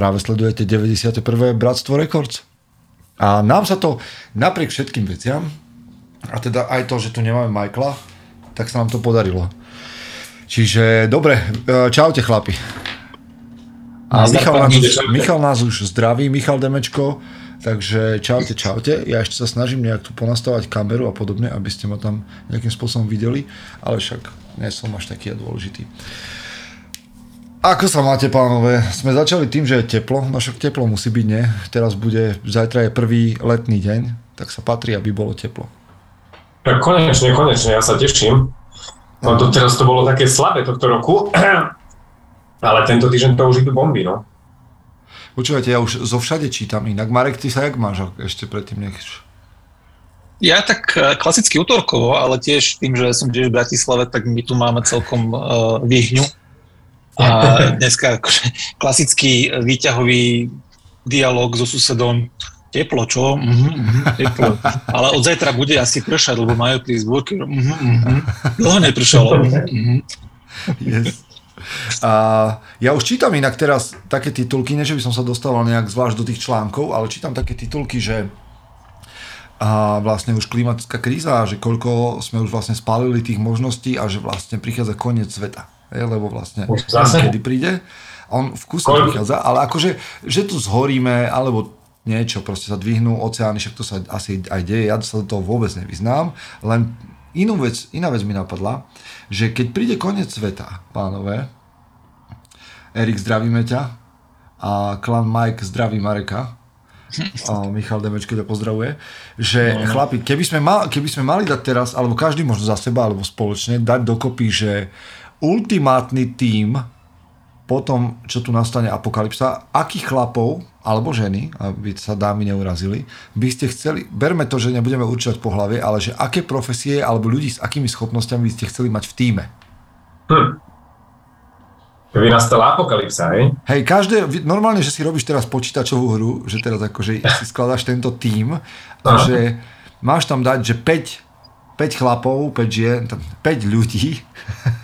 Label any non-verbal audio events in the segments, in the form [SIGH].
práve sledujete 91. Bratstvo Records. A nám sa to napriek všetkým veciam, a teda aj to, že tu nemáme Michaela, tak sa nám to podarilo. Čiže dobre, e, čaute chlapi. A Michal nás, už, Michal nás už zdraví, Michal Demečko, takže čaute, čaute. Ja ešte sa snažím nejak tu ponastavať kameru a podobne, aby ste ma tam nejakým spôsobom videli, ale však nie som až taký dôležitý. Ako sa máte, pánové? Sme začali tým, že je teplo, no však teplo musí byť, nie? Teraz bude, zajtra je prvý letný deň, tak sa patrí, aby bolo teplo. Tak konečne, konečne, ja sa teším. No to teraz to bolo také slabé tohto roku, [CLEARS THROAT] ale tento týždeň to už idú bomby, no. Počúvajte, ja už zo všade čítam inak. Marek, ty sa jak máš ešte predtým nech... Ja tak e, klasicky útorkovo, ale tiež tým, že som tiež v Bratislave, tak my tu máme celkom uh, výhňu. A dneska akože klasický výťahový dialog so susedom Teplo, čo? Mm-hmm, mm-hmm, teplo. Ale od zajtra bude asi pršať, lebo majú prísť búrky. Mm-hmm, mm-hmm. Dlho nepršalo. Mm-hmm. Yes. A ja už čítam inak teraz také titulky, že by som sa dostával nejak zvlášť do tých článkov, ale čítam také titulky, že a vlastne už klimatická kríza, že koľko sme už vlastne spálili tých možností a že vlastne prichádza koniec sveta. Lebo vlastne kedy príde. On v kuse prichádza, ale akože, že tu zhoríme, alebo niečo, proste sa dvihnú oceány, však to sa asi aj deje, ja sa do toho vôbec nevyznám, len inú vec, iná vec mi napadla, že keď príde koniec sveta, pánové, Erik, zdravíme ťa a klan Mike zdraví Mareka, a Michal Demečko ťa pozdravuje, že no, no. chlapi, keby sme, mal, keby sme mali dať teraz, alebo každý možno za seba, alebo spoločne, dať dokopy, že ultimátny tím po tom, čo tu nastane apokalypsa, akých chlapov alebo ženy, aby sa dámy neurazili, by ste chceli, berme to, že nebudeme určovať po hlave, ale že aké profesie alebo ľudí s akými schopnosťami by ste chceli mať v týme? Hm. Keby nastala apokalypsa, hej? Hej, každé, normálne, že si robíš teraz počítačovú hru, že teraz akože [LAUGHS] si skladáš tento tím a že máš tam dať, že 5, 5 chlapov, 5 žien, 5 ľudí [LAUGHS]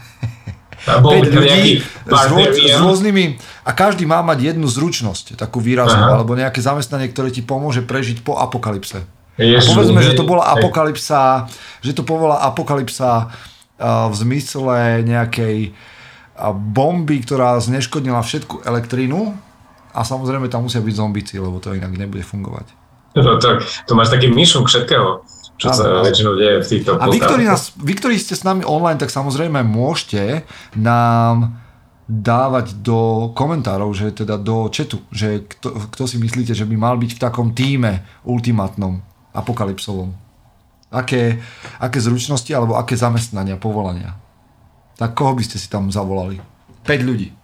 5 ľudí s, rô, s rôznymi a každý má mať jednu zručnosť, takú výraznú, Aha. alebo nejaké zamestnanie, ktoré ti pomôže prežiť po apokalypse. Ježu, a povedzme, že to bola apokalypsa, že to bola apokalypsa v zmysle nejakej bomby, ktorá zneškodnila všetku elektrínu a samozrejme tam musia byť zombici, lebo to inak nebude fungovať. No, to, to máš taký myšunk všetkého čo sa väčšinou deje v týchto A vy, ktorí, nás, vy, ktorí ste s nami online, tak samozrejme môžete nám dávať do komentárov, že teda do četu, že kto, kto si myslíte, že by mal byť v takom týme ultimátnom, apokalypsovom. Aké, aké zručnosti alebo aké zamestnania, povolania. Tak koho by ste si tam zavolali? 5 ľudí.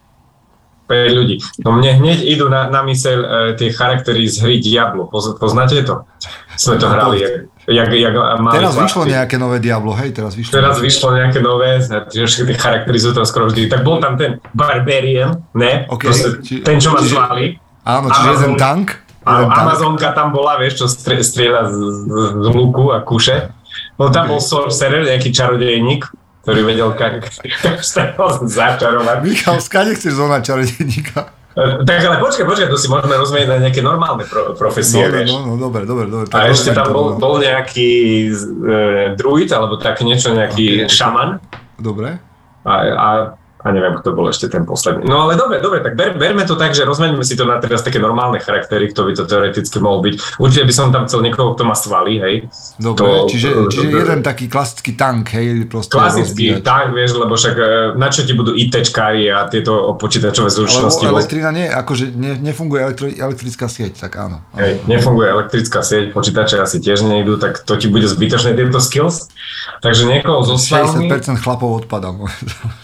5 ľudí. No mne hneď idú na, na myseľ e, tie charaktery z hry Diablo. Poznáte to? Sme to hrali. Jak, jak mali teraz vyšlo nejaké nové Diablo, hej, teraz vyšlo. Teraz vyšlo nejaké nové, že všetky charaktery sú tam skoro vždy. Tak bol tam ten Barbarian, ne? Okay. Proste, či, ten, čo má svaly. Áno, čiže Amazon, jeden tank. Áno, Amazonka tam bola, vieš, čo strieľa z, z, z luku a kuše. No tam bol sorcerer, nejaký čarodejník, ktorý vedel každého začarovať. Michal, skade chceš zohnať čarodejníka? Tak ale počkaj, počkaj, to si môžeme rozumieť na nejaké normálne pro, profesie, no, no, no, dobre, dobre, dobre. A ešte tam bol, bol nejaký e, druid, alebo tak niečo, nejaký okay, šaman. Dobre. A, a a neviem, kto bol ešte ten posledný. No ale dobre, dobre, tak ber, berme to tak, že rozmeňme si to na teraz také normálne charaktery, kto by to teoreticky mohol byť. Určite by som tam chcel niekoho, kto má svaly, hej. Dobre, to, čiže, to, čiže to, jeden taký klasický tank, hej. Klasický rozbíjať. tank, vieš, lebo však e, na čo ti budú ITčkári a tieto počítačové zručnosti. Ale elektrina nie, akože ne, nefunguje elektri, elektrická sieť, tak áno. Hej, nefunguje elektrická sieť, počítače asi tiež nejdu, tak to ti bude zbytočné tieto skills. Takže niekoho zo 60% chlapov odpadá.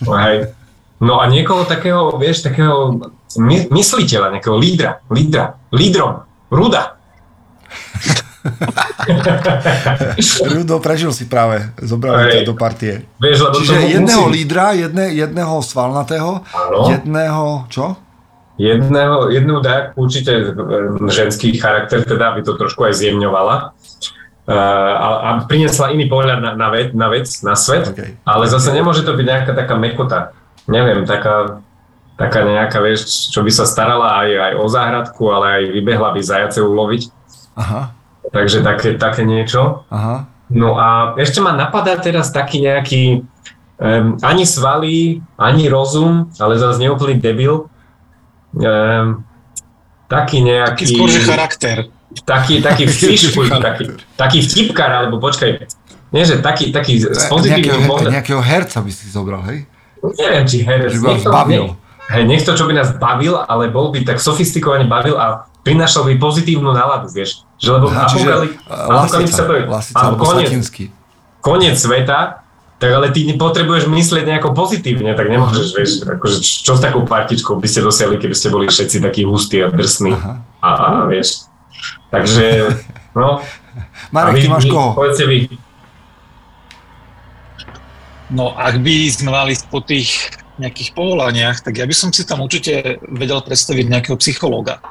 Hej, No a niekoho takého, vieš, takého my, mysliteľa, nejakého lídra, lídra, lídrom, Ruda. [LAUGHS] Rudo prežil si práve, zobral ťa do partie. Vieš, lebo Čiže jedného musí... lídra, jedne, jedného svalnatého, ano. jedného, čo? Jedného, jednu dá určite e, ženský charakter, teda aby to trošku aj zjemňovala. Uh, a, a priniesla iný pohľad na, na, vec, na vec, na svet, okay. ale zase nemôže to byť nejaká taká mekota neviem, taká, taká nejaká, vieš, čo by sa starala aj, aj o záhradku, ale aj vybehla by zajace uloviť. Aha, Takže také, také niečo. aha. No a ešte ma napadá teraz taký nejaký um, ani svalý, ani rozum, ale zase neúplný debil. Um, taký nejaký... Taký skôr, že charakter. Taký, taký vtipkár, taký, taký vtipkár, alebo počkaj, nie, že taký, taký s pozitívnym Nejakého, pohľadom. nejakého herca by si zobral, hej? Neviem, či herec. Že by vás bavil. Hej, niekto, čo by nás bavil, ale bol by tak sofistikovane bavil a prinášal by pozitívnu náladu, vieš. Že lebo Aha, čiže apokalyp- apokalypsa to je koniec, koniec sveta, tak ale ty potrebuješ myslieť nejako pozitívne, tak nemôžeš, vieš, akože čo s takou partičkou by ste dosiahli, keby ste boli všetci takí hustí a drsní a, a vieš. Takže, no. [LAUGHS] a Marek, ty máš vy- koho? Povedzte vy. No, ak by sme mali po tých nejakých povolaniach, tak ja by som si tam určite vedel predstaviť nejakého psychológa.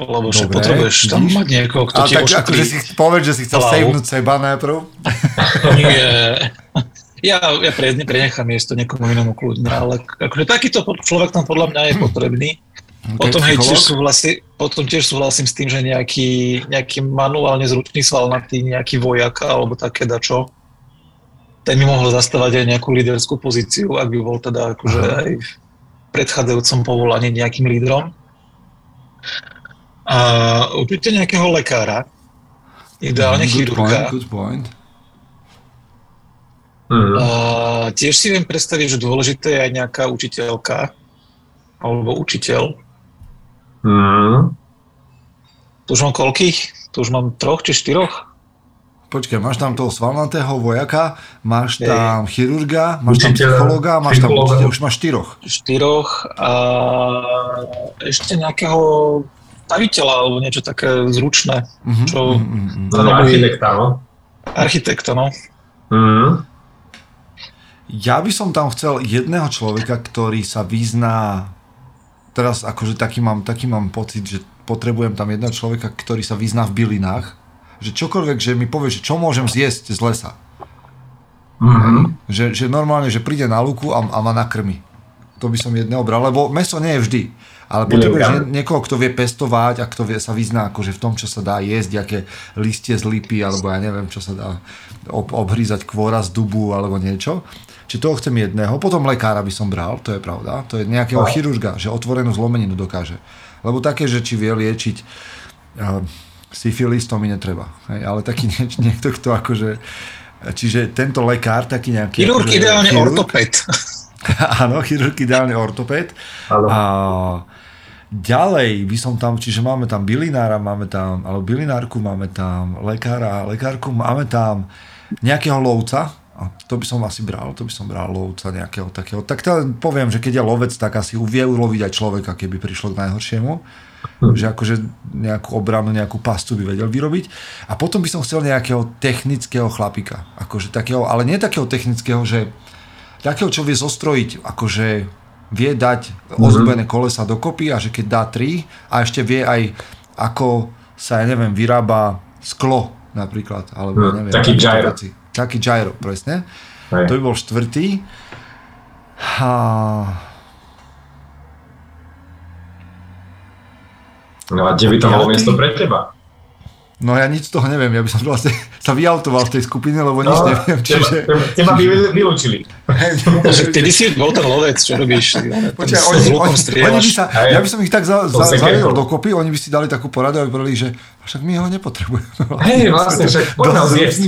Lebo Dobre, potrebuješ tam mať niekoho, kto A ti tak ošetrí. akože si povedz, že si chcel hlavu. savenúť seba najprv. Nie. Ja, ja pre, prenechám miesto niekomu inému kľudne, ale akože takýto človek tam podľa mňa je potrebný. Okay, Potom, hej, tiež súhlasím, potom tiež súhlasím s tým, že nejaký, nejaký manuálne zručný svalnatý, nejaký vojak alebo také dačo, ten by mohol zastávať aj nejakú líderskú pozíciu, ak by bol teda akože aj v predchádzajúcom povolaní nejakým lídrom. A určite nejakého lekára, ideálne good chirurga. point, good point. Mm. A tiež si viem predstaviť, že dôležité je aj nejaká učiteľka alebo učiteľ. Mm. Tu už mám koľkých? Tu už mám troch či štyroch? Počkaj, máš tam toho svalnatého vojaka, máš tam chirurga, máš tam psychologa, máš tam už máš štyroch. Štyroch a ešte nejakého staviteľa alebo niečo také zručné. Mhm, Čo- mhm, mhm, mhm. No, architekta, no. Architekta, no. Mm. Ja by som tam chcel jedného človeka, ktorý sa vyzná, teraz akože taký mám, taký mám pocit, že potrebujem tam jedného človeka, ktorý sa vyzná v bylinách, že čokoľvek, že mi povie, že čo môžem zjesť z lesa. Mm-hmm. Že, že normálne, že príde na luku a, a ma nakrmi. To by som jedného bral, lebo meso nie je vždy. Ale potrebuješ nie, niekoho, kto vie pestovať a kto vie, sa vyzná akože v tom, čo sa dá jesť, aké listie z lipy, alebo ja neviem, čo sa dá ob, obhrízať kvôra z dubu alebo niečo. Čiže toho chcem jedného. Potom lekára by som bral, to je pravda. To je nejakého No. chirurga, že otvorenú zlomeninu dokáže. Lebo také, že či vie liečiť uh, syfilis, to mi netreba. Hej? Ale taký nie, niekto, kto akože... Čiže tento lekár, taký nejaký... Chirurg akože ideálne chirurg, ortoped. [LAUGHS] Áno, chirurg ideálne. A ďalej by som tam, čiže máme tam bylinára, máme tam, alebo bylinárku, máme tam lekára, lekárku, máme tam nejakého lovca, a to by som asi bral, to by som bral lovca nejakého takého. Tak to poviem, že keď je lovec, tak asi vie uloviť aj človeka, keby prišlo k najhoršiemu. Že akože nejakú obranu, nejakú pastu by vedel vyrobiť. A potom by som chcel nejakého technického chlapika. Akože takého, ale nie takého technického, že takého, čo vie zostrojiť, akože vie dať ozdobené kolesa dokopy a že keď dá tri a ešte vie aj ako sa, ja neviem, vyrába sklo napríklad, alebo Hmm, neviem. taký gyro. veci. Taký gyro, presne. Hej. To by bol štvrtý. A... No a kde by to Piatý? miesto pre teba? No ja nič z toho neviem, ja by som vlastne [LAUGHS] sa vyautoval v tej skupine, lebo nič No, neviem, čiže... teba, teba by vy- vylúčili. [LAUGHS] Ty by si bol ten lovec, čo robíš? Počkaj, oni, oni, oni by sa, ja by som ich tak za, za, zaviedol dokopy, oni by si dali takú poradu a vybrali, že však my ho nepotrebujeme. Hej, vlastne, však [LAUGHS] poď nás Dosť zjesť.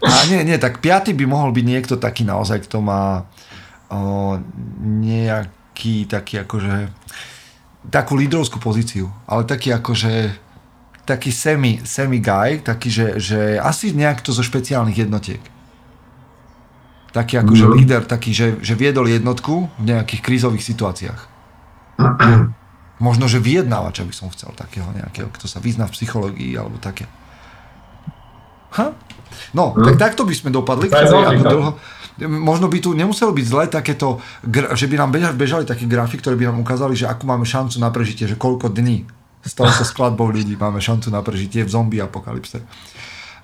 a nie, nie, tak piaty by mohol byť niekto taký naozaj, kto má o, nejaký taký akože takú lídrovskú pozíciu, ale taký akože taký semi, semi guy, taký, že, že asi nejak to zo špeciálnych jednotiek. Taký akože Mhm. líder, taký, že, že viedol jednotku v nejakých krízových situáciách. [CLEARS THROAT] Možno, že vyjednávača by som chcel takého nejakého, kto sa vyzná v psychológii alebo také. Ha? No, Hm. tak takto by sme dopadli. Dlho, možno by tu nemuselo byť zle takéto, že by nám bežali, také grafy, ktoré by nám ukázali, že akú máme šancu na prežitie, že koľko dní s touto skladbou ľudí máme šancu na prežitie v zombie apokalypse.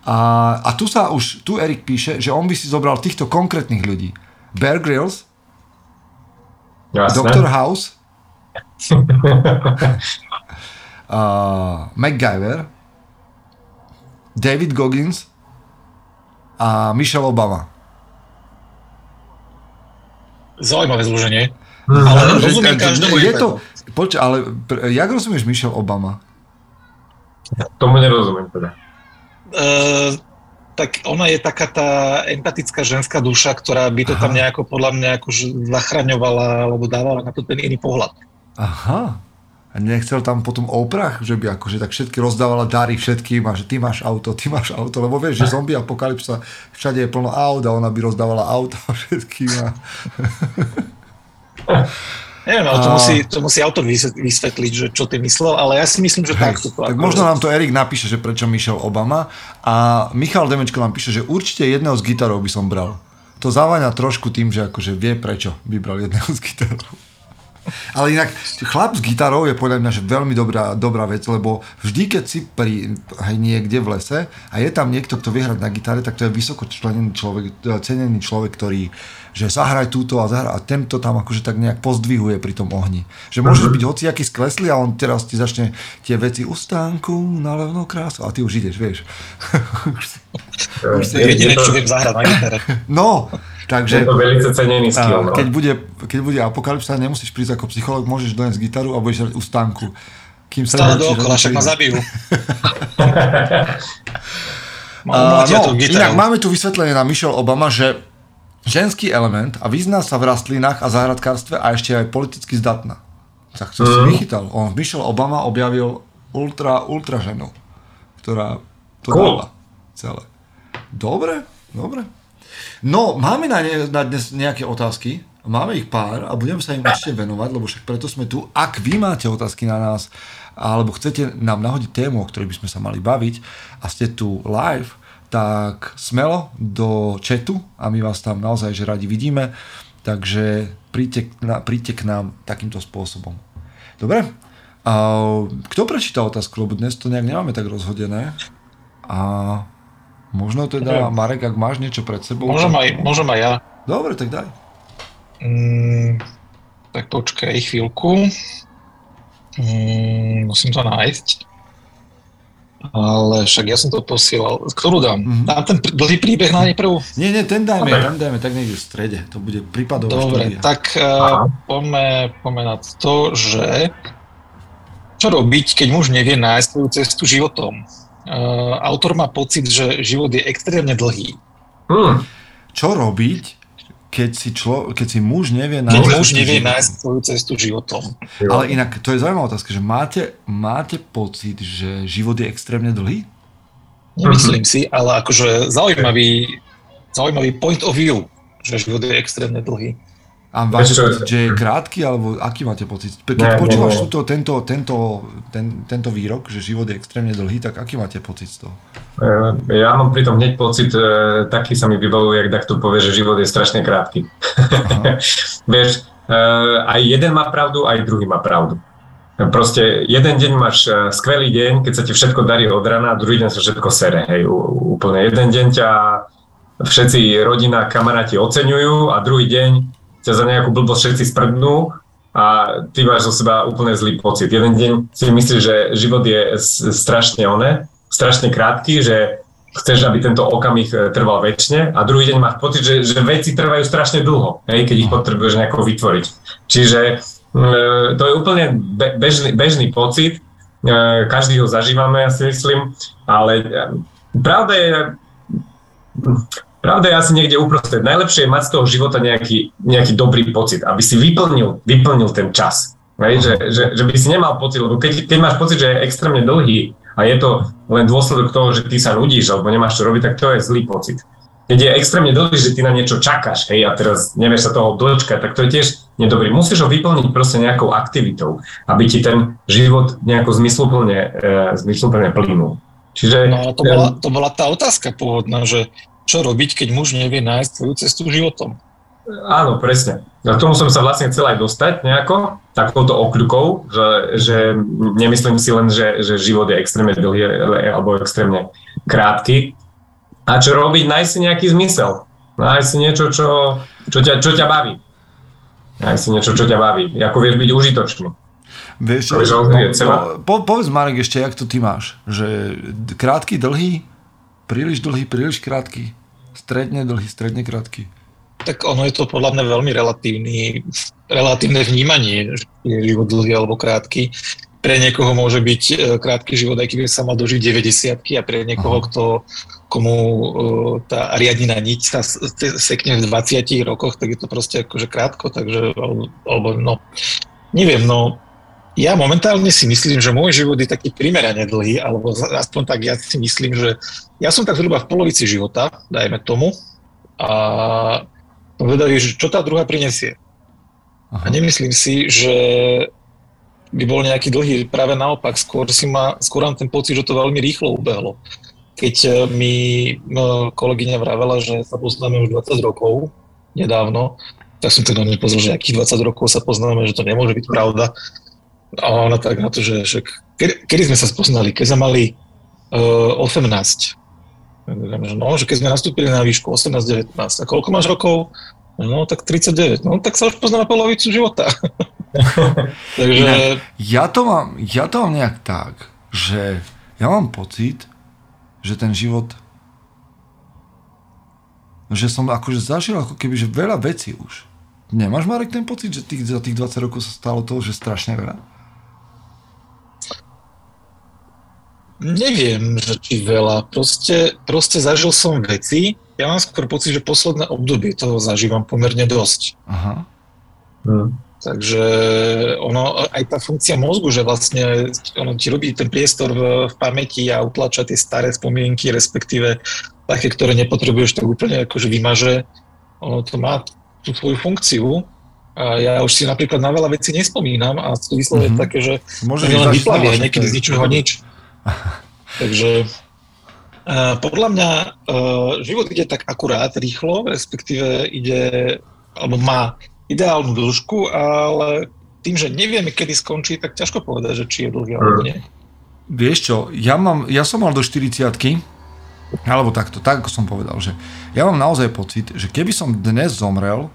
A, a tu sa už, tu Erik píše, že on by si zobral týchto konkrétnych ľudí. Bear Grylls, Jasné. Dr. House, [LAUGHS] uh, MacGyver, David Goggins a Michelle Obama. Zaujímavé zloženie. Mhm. Ale Že- rozumiem každému je to, poč, ale pr- jak rozumieš Michelle Obama? Tomu nerozumiem teda. Uh, tak ona je taká tá empatická ženská duša, ktorá by to tam Aha. nejako podľa mňa akože zachraňovala alebo dávala na to ten iný pohľad. Aha. A nechcel tam potom Oprah, že by akože tak všetky rozdávala dary všetkým a že ty máš auto, ty máš auto, lebo vieš, že zombie apokalypsa, všade je plno aut a ona by rozdávala auto [LAUGHS] všetkým a... [LAUGHS] Neviem, ale to A- musí, to musí autor vysvet- vysvetliť, že čo ty myslel, ale ja si myslím, že Hej, takto to tak možno nám to Erik napíše, že prečo Michelle Obama a Michal Demečko nám píše, že určite jedného z gitarov by som bral. To zaváňa trošku tým, že akože vie prečo vybral jedného z gitarov. Ale inak, chlap s gitarou je podľa mňa že veľmi dobrá, dobrá vec, lebo vždy, keď si pri, hej, niekde v lese a je tam niekto, kto vie hrať na gitare, tak to je vysoko členený človek, cenený človek, ktorý že zahraj túto a zahraj a tento tam akože tak nejak pozdvihuje pri tom ohni. Že môžeš byť hociaký skleslý a on teraz ti začne tie veci ustánku na levnú krásu a ty už ideš, vieš. To To je jediné, čo viem zahrať na gitare. no, je takže... to veľmi cenený skill. No. keď, bude, keď bude apokalypsa, nemusíš prísť ako psycholog, môžeš doniesť gitaru a budeš hrať u stánku. Kým sa Stále dookola, však ma zabijú. [LAUGHS] Umlatia no, inak máme tu vysvetlenie na Michelle Obama, že ženský element a vyzná sa v rastlinách a záhradkárstve a ešte aj politicky zdatná. Tak to si Mhm. vychytal. On, Michelle Obama objavil ultra, ultra ženu, ktorá to Cool. dáva celé. Dobre, dobre. No, máme na, ne, na dnes nejaké otázky. Máme ich pár a budeme sa im ešte venovať, lebo však preto sme tu. Ak vy máte otázky na nás, alebo chcete nám nahodiť tému, o ktorej by sme sa mali baviť a ste tu live, tak smelo do chatu a my vás tam naozaj že radi vidíme. Takže príďte, príďte k nám takýmto spôsobom. Dobre? A kto prečíta otázku, lebo dnes to nejak nemáme tak rozhodené. A možno teda, Marek, ak máš niečo pred sebou. Môžem tak- aj, môžem aj ja. Dobre, tak daj. Mm, tak počkaj chvíľku. Mm, musím to nájsť. Ale však ja som to posielal. Ktorú dám? Mhm. Dám ten pr- dlhý príbeh na nejprv? Nie, nie, ten dajme, Dobre. ten dajme tak niekde v strede. To bude prípadová Dobre, štúdia. tak uh, poďme, poďme na to, že čo robiť, keď muž nevie nájsť svoju cestu životom? Uh, autor má pocit, že život je extrémne dlhý. Hm. Čo robiť, keď si, člo, keď si muž nevie Keď nájsť... muž nevie nájsť svoju cestu životom. Ale inak, to je zaujímavá otázka, že máte, máte pocit, že život je extrémne dlhý? Nemyslím si, ale akože zaujímavý, zaujímavý point of view, že život je extrémne dlhý. A máte pocit, že je krátky, alebo aký máte pocit? Keď nie, počúvaš nie. túto, tento, tento, ten, tento výrok, že život je extrémne dlhý, tak aký máte pocit z toho? E, Ja mám pritom hneď pocit, e, taký sa mi vybavuje, jak takto povie, že život je strašne krátky. [LAUGHS] Vieš, e, aj jeden má pravdu, aj druhý má pravdu. Proste jeden deň máš skvelý deň, keď sa ti všetko darí od rana, a druhý deň sa všetko sere, hej, úplne. Jeden deň ťa všetci rodina, kamaráti oceňujú a druhý deň ťa za nejakú blbosť všetci sprdnú a ty máš zo seba úplne zlý pocit. Jeden deň si myslíš, že život je strašne oné, strašne krátky, že chceš, aby tento okamih e, trval väčšine a druhý deň máš pocit, že, že veci trvajú strašne dlho, hej, keď ich potrebuješ nejako vytvoriť. Čiže e, to je úplne be, bežný, bežný pocit, e, každý ho zažívame, ja si myslím, ale pravda je, Pravda je asi niekde uprostred. Najlepšie je mať z toho života nejaký, nejaký dobrý pocit, aby si vyplnil, vyplnil ten čas. Hej, že, že, že by si nemal pocit, lebo keď, keď máš pocit, že je extrémne dlhý a je to len dôsledok toho, že ty sa nudíš alebo nemáš čo robiť, tak to je zlý pocit. Keď je extrémne dlhý, že ty na niečo čakáš, hej, a teraz nevieš sa toho dočkať, tak to je tiež nedobrý. Musíš ho vyplniť proste nejakou aktivitou, aby ti ten život nejako zmysluplne, e, zmysluplne plynul. Čiže... No to bola, to bola tá otázka pôvodná, že čo robiť, keď muž nevie nájsť svoju cestu životom. Áno, presne. A k tomu som sa vlastne chcel aj dostať nejako, takouto okľukou, že, že nemyslím si len, že, že život je extrémne dlhý alebo extrémne krátky. A čo robiť? Nájsť si nejaký zmysel. Nájsť si niečo, čo, čo, ťa, čo ťa baví. Aj si niečo, čo ťa baví. Ako vieš byť užitočný. Vieš, no, no, po, povedz Marek ešte, jak to ty máš? Že krátky, dlhý, príliš dlhý, príliš krátky, stredne dlhý, stredne krátky. Tak ono je to podľa mňa veľmi relatívny, relatívne vnímanie, je život dlhý alebo krátky. Pre niekoho môže byť e, krátky život, aj keby sa mal dožiť 90 a pre niekoho, Aha. kto, komu e, tá riadina niť sa sekne v 20 rokoch, tak je to proste akože krátko, takže, alebo, alebo no, neviem, no, ja momentálne si myslím, že môj život je taký primerane dlhý, alebo aspoň tak ja si myslím, že ja som tak zhruba v polovici života, dajme tomu, a som vedavý, že čo tá druhá prinesie. A Aha. nemyslím si, že by bol nejaký dlhý, práve naopak, skôr, si ma, skôr mám ten pocit, že to veľmi rýchlo ubehlo. Keď eh, mi no, kolegyňa vravela, že sa poznáme už 20 rokov, nedávno, tak som tak na nej pozrel, že akých 20 rokov sa poznáme, že to nemôže byť pravda. A ona tak na to, že, že kedy, kedy sme sa spoznali? Keď sme mali uh, 18. Hovorím, že No, že keď sme nastúpili na výšku 18-19. A koľko máš rokov? No, tak 39. No, tak sa už poznáme polovicu života. [LAUGHS] Takže... Inak, ja to, mám, ja to mám nejak tak, že ja mám pocit, že ten život že som akože zažil ako keby, že veľa vecí už. Nemáš, Marek, ten pocit, že tých, za tých 20 rokov sa stalo toho, že strašne veľa? Neviem, že či veľa. Proste, proste zažil som veci. Ja mám skôr pocit, že posledné obdobie toho zažívam pomerne dosť. Aha. Hm. Takže ono, aj tá funkcia mozgu, že vlastne ono ti robí ten priestor v, v pamäti a utlača tie staré spomienky, respektíve také, ktoré nepotrebuješ, tak úplne akože vymaže. Ono to má tú svoju funkciu. A ja už si napríklad na veľa vecí nespomínam a sú vyslovene Mhm. také, že Môžeš len vyplavia, niekedy z ničoho nič. [LAUGHS] Takže podľa mňa uh, život ide tak akurát, rýchlo, respektíve ide, alebo má ideálnu dĺžku, ale tým, že nevieme, kedy skončí, tak ťažko povedať, že či je dlhý alebo nie. Vieš čo, ja, mám, ja som mal do 40 alebo takto, tak ako som povedal, že ja mám naozaj pocit, že keby som dnes zomrel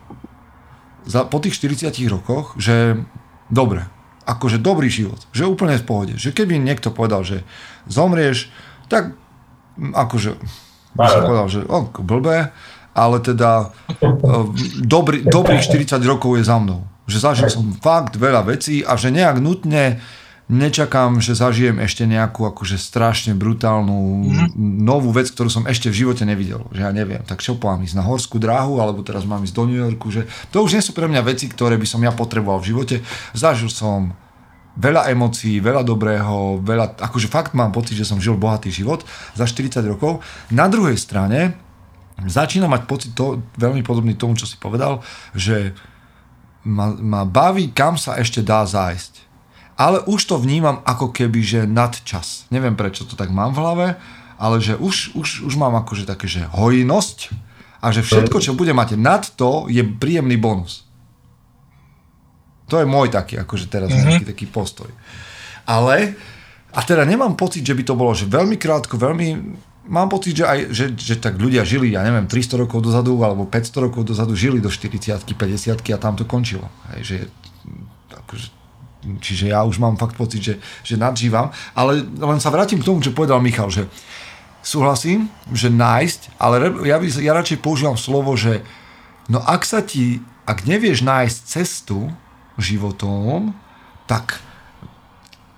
za, po tých 40 rokoch, že dobre, akože dobrý život, že úplne v pohode, že keby niekto povedal, že zomrieš, tak akože by som povedal, že o, blbé, ale teda o, dobrý, dobrých 40 rokov je za mnou. Že zažil som fakt veľa vecí a že nejak nutne nečakám, že zažijem ešte nejakú akože strašne brutálnu novú vec, ktorú som ešte v živote nevidel. Že ja neviem, tak čo mám ísť na horskú dráhu, alebo teraz mám ísť do New Yorku, že to už nie sú pre mňa veci, ktoré by som ja potreboval v živote. Zažil som veľa emócií, veľa dobrého, veľa, akože fakt mám pocit, že som žil bohatý život za 40 rokov. Na druhej strane začínam mať pocit to, veľmi podobný tomu, čo si povedal, že ma, ma baví, kam sa ešte dá zájsť. Ale už to vnímam ako keby, že nadčas. Neviem, prečo to tak mám v hlave, ale že už, už, už mám akože také, že hojnosť a že všetko, čo bude mať nad to, je príjemný bonus. To je môj taký, akože teraz mm-hmm. nejaký taký postoj. Ale, a teda nemám pocit, že by to bolo, že veľmi krátko, veľmi, mám pocit, že aj, že, že tak ľudia žili, ja neviem, 300 rokov dozadu, alebo 500 rokov dozadu žili do 40 50 a tam to končilo. Hej, že, akože, čiže ja už mám fakt pocit, že, že nadžívam, ale len sa vrátim k tomu, čo povedal Michal, že súhlasím, že nájsť, ale ja, by, ja radšej používam slovo, že no ak sa ti, ak nevieš nájsť cestu životom, tak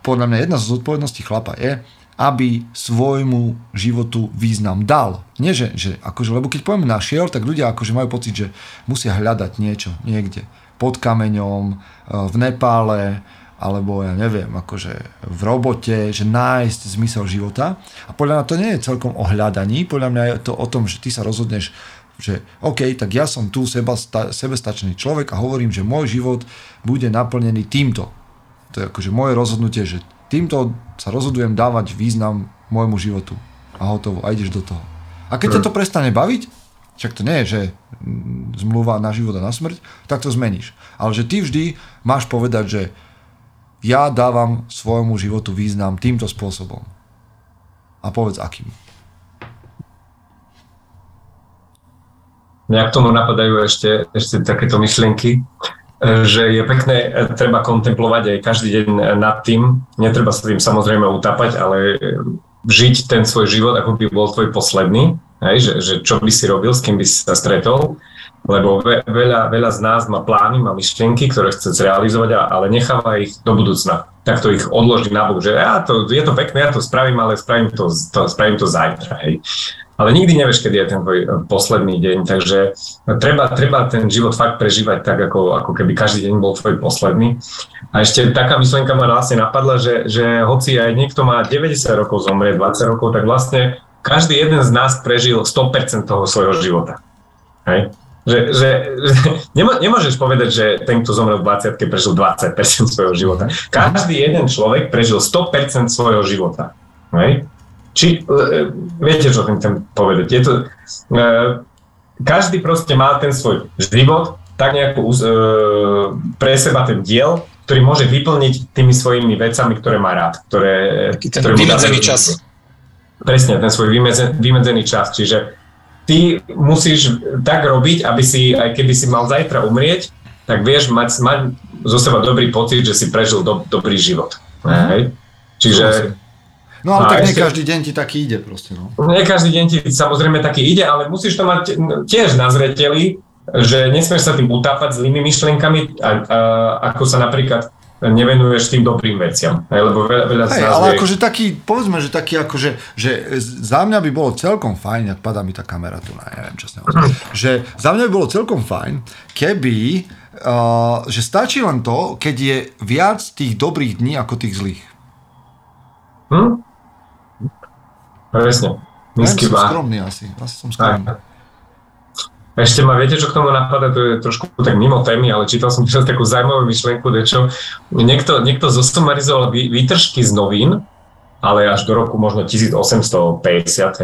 podľa mňa jedna z zodpovedností chlapa je, aby svojmu životu význam dal. Nie, že, že akože, lebo keď poviem našiel, tak ľudia akože majú pocit, že musia hľadať niečo niekde. Pod kameňom, e, v Nepále, alebo ja neviem, akože v robote, že nájsť zmysel života. A podľa mňa to nie je celkom o hľadaní, podľa mňa je to o tom, že ty sa rozhodneš, že OK, tak ja som tu seba, sta, sebestačný človek a hovorím, že môj život bude naplnený týmto. To je akože moje rozhodnutie, že týmto sa rozhodujem dávať význam môjmu životu. A hotovo, a ideš do toho. A keď ťa to prestane baviť, však to nie je, že zmluva na život a na smrť, tak to zmeníš. Ale že ty vždy máš povedať, že ja dávam svojmu životu význam týmto spôsobom. A povedz akým. Mňa k tomu napadajú ešte, ešte takéto myšlienky. že je pekné, treba kontemplovať aj každý deň nad tým, netreba sa tým samozrejme utápať, ale žiť ten svoj život, ako by bol tvoj posledný, hej, že, že čo by si robil, s kým by si sa stretol, lebo ve, veľa, veľa z nás má plány, má myšlienky, ktoré chce zrealizovať, ale necháva ich do budúcna. Takto ich odloží na bok, že ja to, je to pekné, ja to spravím, ale spravím to, to, spravím to zajtra. Hej. Ale nikdy nevieš, kedy je ten tvoj eh, posledný deň, takže treba, treba ten život fakt prežívať tak, ako, ako keby každý deň bol tvoj posledný. A ešte taká myšlienka ma vlastne napadla, že, že hoci aj niekto má 90 rokov, zomrie 20 rokov, tak vlastne každý jeden z nás prežil 100% toho svojho života. Hej? Že, že, že [LAUGHS] nemôžeš povedať, že ten, kto zomrel v 20 prežil 20% svojho života. Každý jeden človek prežil 100% svojho života. Hej? Či, e, viete, čo tým chcem povedať? Je to, e, každý proste má ten svoj život, tak nejakú e, pre seba ten diel, ktorý môže vyplniť tými svojimi vecami, ktoré má rád. Ktoré, Taký ten ktoré vymedzený čas. Presne, ten svoj vymedzený, vymedzený čas. Čiže ty musíš tak robiť, aby si, aj keby si mal zajtra umrieť, tak vieš mať, mať zo seba dobrý pocit, že si prežil do, dobrý život. Mm. Hej? Čiže... No ale tak nie každý deň ti taký ide proste. No. Nie každý deň ti samozrejme taký ide, ale musíš to mať tiež na zreteli, že nesmieš sa tým utápať zlými myšlienkami, a, a, ako sa napríklad nevenuješ tým dobrým veciam. Lebo veľa, veľa Hej, ale je... akože taký, povedzme, že taký akože, že za mňa by bolo celkom fajn, ak padá mi tá kamera tu, na, neviem čo [CLEARS THROAT] že za mňa by bolo celkom fajn, keby, uh, že stačí len to, keď je viac tých dobrých dní ako tých zlých. Hm? Presne. Nízky som skromný asi. Asi som skromný. Aj. Ešte ma viete, čo k tomu napadá, to je trošku tak mimo témy, ale čítal som teraz takú zaujímavú myšlienku, čo niekto, niekto zosumarizoval výtržky z novín, ale až do roku možno 1850,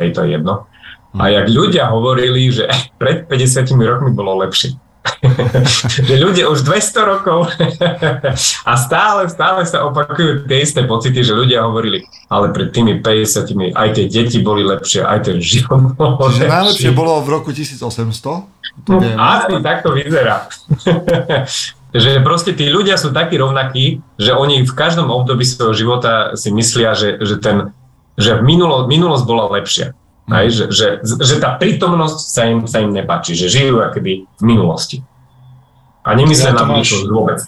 hej, to je jedno. A jak ľudia hovorili, že [LAUGHS] pred 50 rokmi bolo lepšie. Že ľudia už 200 rokov [LAUGHS] a stále, stále sa opakujú tie isté pocity, že ľudia hovorili, ale pred tými 50 aj tie deti boli lepšie, aj ten život bol lepšie. najlepšie bolo v roku 1800? To Asi tak to vyzerá. [LAUGHS] že proste tí ľudia sú takí rovnakí, že oni v každom období svojho života si myslia, že, že, ten, že minulo, minulosť bola lepšia. Aj, že, že, že tá prítomnosť sa im, sa im nepáči, že žijú akoby v minulosti. A nemyslia ja na máš, vôbec.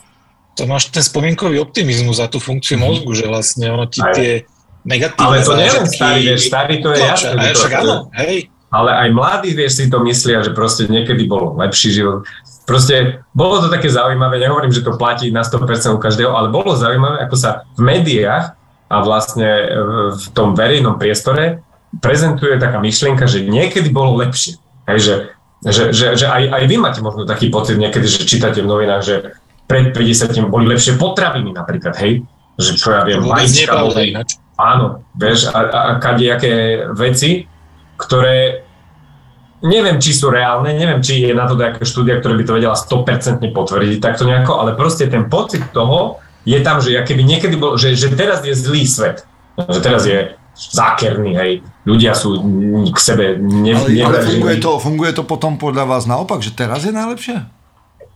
To máš ten spomienkový optimizmus a tú funkciu mm-hmm. mozgu, že vlastne ono ti aj. tie negatívne Ale to nie len starý, vieš, starý to je no, jasné. Aj, však áno, hej. Ale aj mladí, vieš, si to myslia, že proste niekedy bolo lepší život. Proste bolo to také zaujímavé, nehovorím, že to platí na 100% u každého, ale bolo zaujímavé, ako sa v médiách a vlastne v tom verejnom priestore prezentuje taká myšlienka, že niekedy bolo lepšie. Hej, že, že, že, že aj, aj vy máte možno taký pocit niekedy, že čítate v novinách, že pred 50 boli lepšie potraviny napríklad, hej? Že čo ja viem, vajíčka boli... Áno, vieš, a, a kadejaké veci, ktoré neviem, či sú reálne, neviem, či je na to nejaká štúdia, ktorá by to vedela 100% potvrdiť takto nejako, ale proste ten pocit toho je tam, že keby niekedy bol, že, že teraz je zlý svet, že teraz je zákerný, hej. Ľudia sú k sebe ne, Ale, ale funguje, to, funguje to potom podľa vás naopak, že teraz je najlepšie?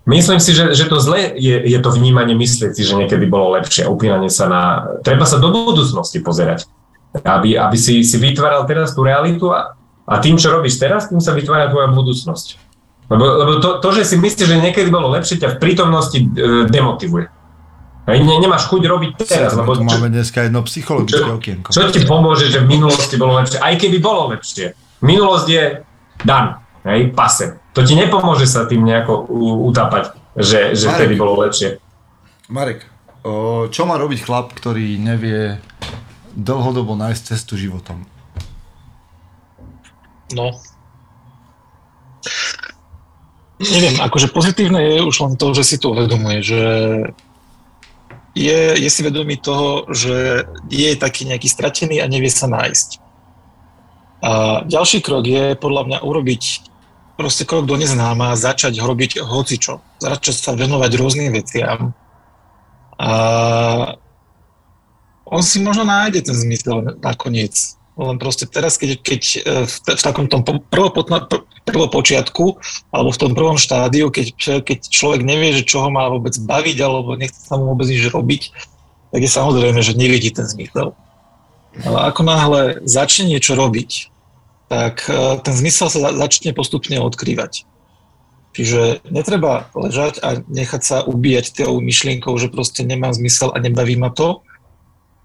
Myslím si, že, že to zle je, je to vnímanie myslieť si, že niekedy bolo lepšie. Upínanie sa na... Treba sa do budúcnosti pozerať. Aby, aby si, si vytváral teraz tú realitu a, a tým, čo robíš teraz, tým sa vytvára tvoja budúcnosť. Lebo, lebo to, to, že si myslíš, že niekedy bolo lepšie, ťa v prítomnosti e, demotivuje. Hej, ne, nemáš chuť robiť teraz. Lebo tu máme dneska jedno psychologické okienko. Čo ti pomôže, že v minulosti bolo lepšie? Aj keby bolo lepšie. Minulosť je dan, hej, pase. To ti nepomôže sa tým nejako utápať, že, že Marek, vtedy bolo lepšie. Marek, o, čo má robiť chlap, ktorý nevie dlhodobo nájsť cestu životom? No. Neviem, akože pozitívne je už len to, že si to uvedomuje, že je, je si vedomý toho, že je taký nejaký stratený a nevie sa nájsť. A ďalší krok je podľa mňa urobiť proste krok do neznáma, začať robiť hocičo, začať sa venovať rôznym veciam. A on si možno nájde ten zmysel nakoniec. Len proste teraz, keď, keď e, v, v takom tom prvopočiatku, alebo v tom prvom štádiu, keď, keď človek nevie, že čo ho má vôbec baviť, alebo nechce sa mu vôbec nič robiť, tak je samozrejme, že nevidí ten zmysel. Ale ako náhle začne niečo robiť, tak e, ten zmysel sa začne postupne odkrývať. Čiže netreba ležať a nechať sa ubíjať tou myšlienkou, že proste nemá zmysel a nebaví ma to,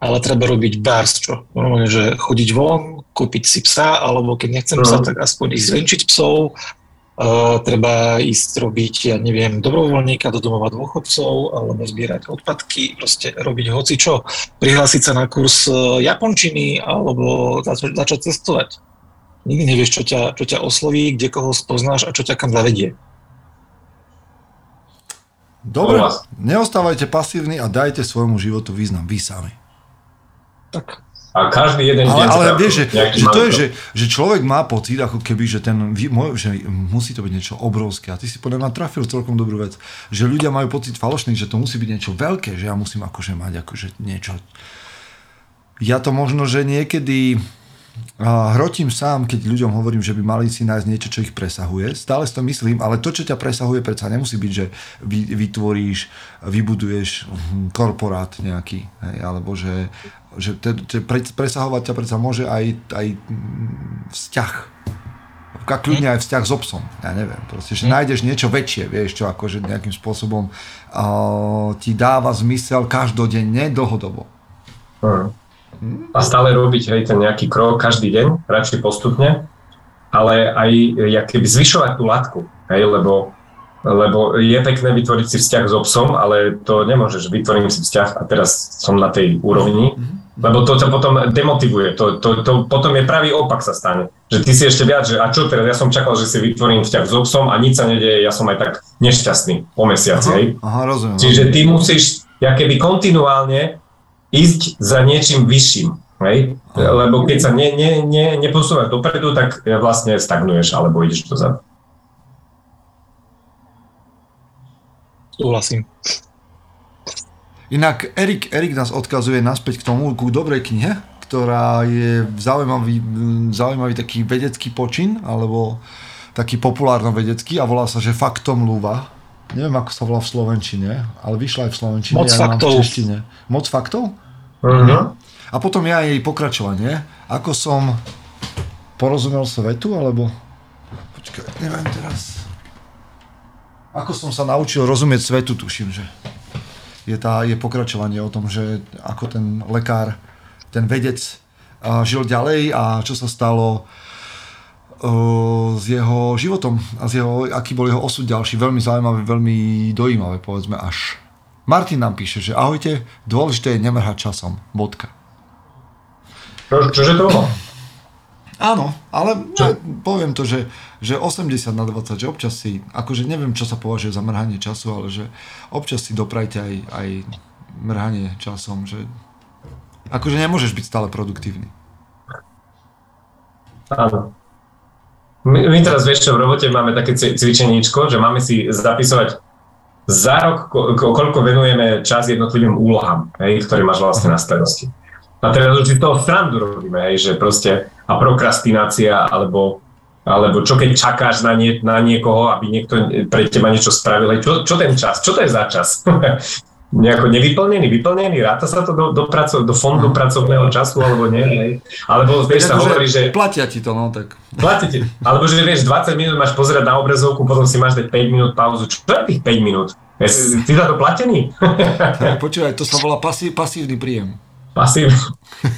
ale treba robiť bars, čo? Normálne, že chodiť von, kúpiť si psa, alebo keď nechcem psa, mhm. tak aspoň ísť zvenčiť psov, Uh, treba ísť robiť, ja neviem, dobrovoľníka do domova dôchodcov, alebo zbierať odpadky, proste robiť hoci čo. Prihlásiť sa na kurz japončiny, alebo zač- začať cestovať. Nikdy nevieš, čo ťa, čo ťa osloví, kde koho spoznáš a čo ťa kam zavedie. Dobre, neostávajte pasívni a dajte svojmu životu význam vy sami. Tak. A každý jeden ale, deň... Ale vieš, že, že to je, že, že človek má pocit, ako keby, že, ten, že musí to byť niečo obrovské. A ty si podľa mňa trafil celkom dobrú vec. Že ľudia majú pocit falošný, že to musí byť niečo veľké, že ja musím akože mať akože niečo... Ja to možno, že niekedy hrotím sám, keď ľuďom hovorím, že by mali si nájsť niečo, čo ich presahuje. Stále si to myslím, ale to, čo ťa presahuje, predsa nemusí byť, že vytvoríš, vybuduješ hm, korporát nejaký, hej, alebo že, že te, te, presahovať ťa predsa môže aj, aj hm, vzťah. A kľudne aj vzťah s obsom, ja neviem. Proste, že hm. nájdeš niečo väčšie, vieš čo, akože nejakým spôsobom uh, ti dáva zmysel každodenne, dlhodobo. Hmm a stále robiť hej, ten nejaký krok každý deň, radšej postupne, ale aj jak keby zvyšovať tú látku, hej, lebo, lebo je pekné vytvoriť si vzťah s obsom, ale to nemôžeš, vytvorím si vzťah a teraz som na tej úrovni, lebo to ťa potom demotivuje, to, to, to potom je pravý opak sa stane, že ty si ešte viac, že a čo teraz, ja som čakal, že si vytvorím vzťah s obsom a nič sa nedieje, ja som aj tak nešťastný po mesiaci, aha, hej. Aha, rozumiem. Čiže ty musíš, ja keby kontinuálne ísť za niečím vyšším. Hej? Lebo keď sa ne, ne, ne, neposúvaš dopredu, tak vlastne stagnuješ alebo ideš dozadu. Súhlasím. Inak Erik, Erik nás odkazuje naspäť k tomu, ku dobrej knihe, ktorá je zaujímavý, zaujímavý taký vedecký počin, alebo taký populárno-vedecký a volá sa, že Faktom Luva. Neviem, ako sa volá v Slovenčine, ale vyšla aj v Slovenčine. Moc faktov. V Moc faktov? Uh-huh. A potom ja jej pokračovanie. Ako som porozumel svetu, alebo... Počkaj, neviem teraz. Ako som sa naučil rozumieť svetu, tuším, že je, tá, je pokračovanie o tom, že ako ten lekár, ten vedec žil ďalej a čo sa stalo s jeho životom a z jeho, aký bol jeho osud ďalší. Veľmi zaujímavé, veľmi dojímavé, povedzme až. Martin nám píše, že ahojte, dôležité je nemrhať časom. Bodka. Čo, čože to bolo? Áno, ale čo? poviem to, že, že 80 na 20, že občas si, akože neviem, čo sa považuje za mrhanie času, ale že občas si doprajte aj, aj mrhanie časom, že akože nemôžeš byť stále produktívny. Áno. My, my teraz vieš čo, v robote máme také cvičeníčko, že máme si zapisovať za rok, koľko venujeme čas jednotlivým úlohám, hej, ktoré máš vlastne na starosti. A teraz už toho srandu robíme, hej, že proste a prokrastinácia, alebo, alebo čo keď čakáš na, nie, na niekoho, aby niekto pre teba niečo spravil, čo, čo ten čas, čo to je za čas? [LAUGHS] nejako nevyplnený, vyplnený, ráta sa to do, do, praco, do fondu pracovného času, alebo nie, hej. Alebo vieš, sa hovorí, že... Platia ti to, no tak. Platia ti. Alebo že vieš, 20 minút máš pozerať na obrazovku, potom si máš dať 5 minút pauzu. Čo je tých 5 minút? Si za to platený? [LAUGHS] tak, počúvaj, to sa volá pasív, pasívny príjem. Pasívny.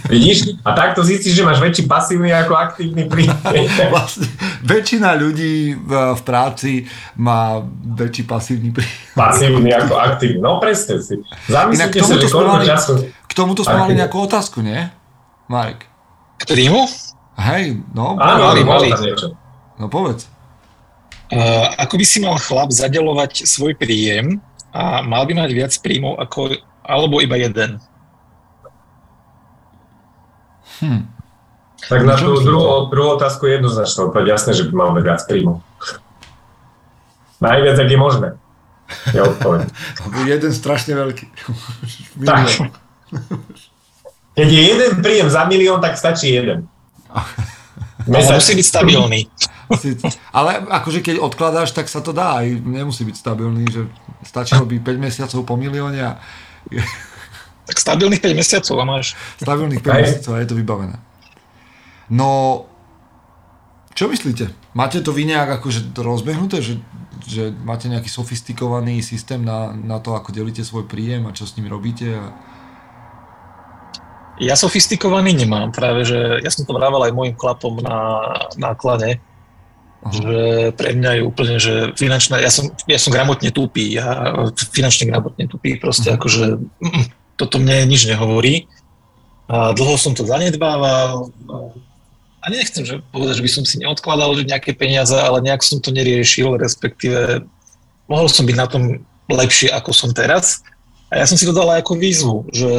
Vidíš? A takto zistíš, že máš väčší pasívny ako aktívny príjem. [LAUGHS] Vlastne, väčšina ľudí v, v práci má väčší pasívny príjem. Pasívny ako aktívny. No presne si. Zamyslite sa, že koľko mali, času... K tomuto sme mali nejakú otázku, nie? Marek. K príjmu? Hej, no. Áno, mali, mali. No povedz. Uh, ako by si mal chlap zadelovať svoj príjem a mal by mať viac príjmov ako, alebo iba jeden? Hm. Tak na tú druhú, druhú otázku je jednoznačná odpoveď. Jasné, že by mal mať viac príjmov. Najviac, ak je možné. Je odpoveď. [LAUGHS] jeden strašne veľký. [LAUGHS] tak. Keď je jeden príjem za milión, tak stačí jeden. [LAUGHS] Ale musí byť stabilný. Ale akože keď odkladáš, tak sa to dá, nemusí byť stabilný, že stačilo by 5 mesiacov po milióne a... Tak stabilných 5 mesiacov a máš. Stabilných 5 mesiacov a je to vybavené. No, čo myslíte? Máte to vy nejak akože rozbehnuté, že, že máte nejaký sofistikovaný systém na, na to, ako delíte svoj príjem a čo s ním robíte? A... Ja sofistikovaný nemám, práve že ja som to vrával aj môjim chlapom na náklade, že pre mňa je úplne, že finančná, ja som, ja som gramotne tupý, ja finančne gramotne tupý, proste uh-huh. akože mm, toto mne nič nehovorí. A dlho som to zanedbával a nechcem že povedať, že by som si neodkladal že nejaké peniaze, ale nejak som to neriešil, respektíve mohol som byť na tom lepšie, ako som teraz. A ja som si to dal aj ako výzvu, že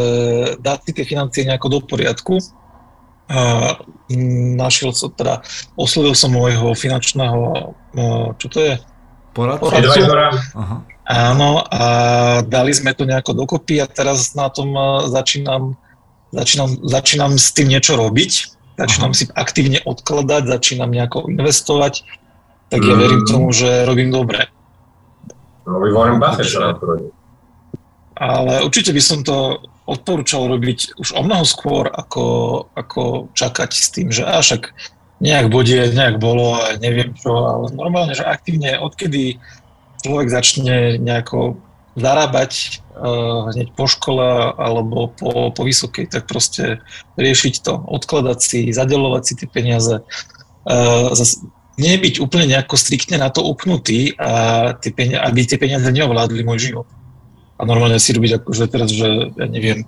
dať si tie financie nejako do poriadku a našiel som, teda oslovil som môjho finančného, čo to je? Poradcu? Áno, a dali sme to nejako dokopy a teraz na tom začínam, začínam, začínam s tým niečo robiť, začínam Aha. si aktívne odkladať, začínam nejako investovať, tak ja verím mm. tomu, že robím dobre. No, Warren Buffett sa Ale určite by som to odporúčal robiť už o mnoho skôr, ako, ako čakať s tým, že a však nejak bude, nejak bolo a neviem čo, ale normálne, že aktívne odkedy človek začne nejako zarábať uh, hneď po škole alebo po, po vysokej, tak proste riešiť to, odkladať si, zadelovať si tie peniaze, uh, zas, nebyť úplne nejako striktne na to upnutý a tie peniaze, aby tie peniaze neovládli môj život a normálne si robiť akože teraz, že ja neviem,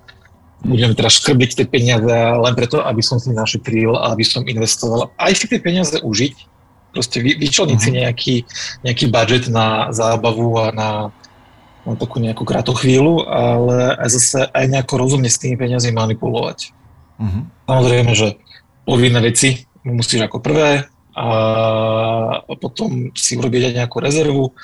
budem teraz škrbiť tie peniaze len preto, aby som si našetril a aby som investoval. Aj si tie peniaze užiť, proste vy, vyčleniť si mhm. nejaký, nejaký budget na zábavu a na, na takú nejakú krátku chvíľu, ale aj zase aj nejako rozumne s tými peniazmi manipulovať. Uh-huh. Samozrejme, že povinné veci musíš ako prvé a potom si urobiť aj nejakú rezervu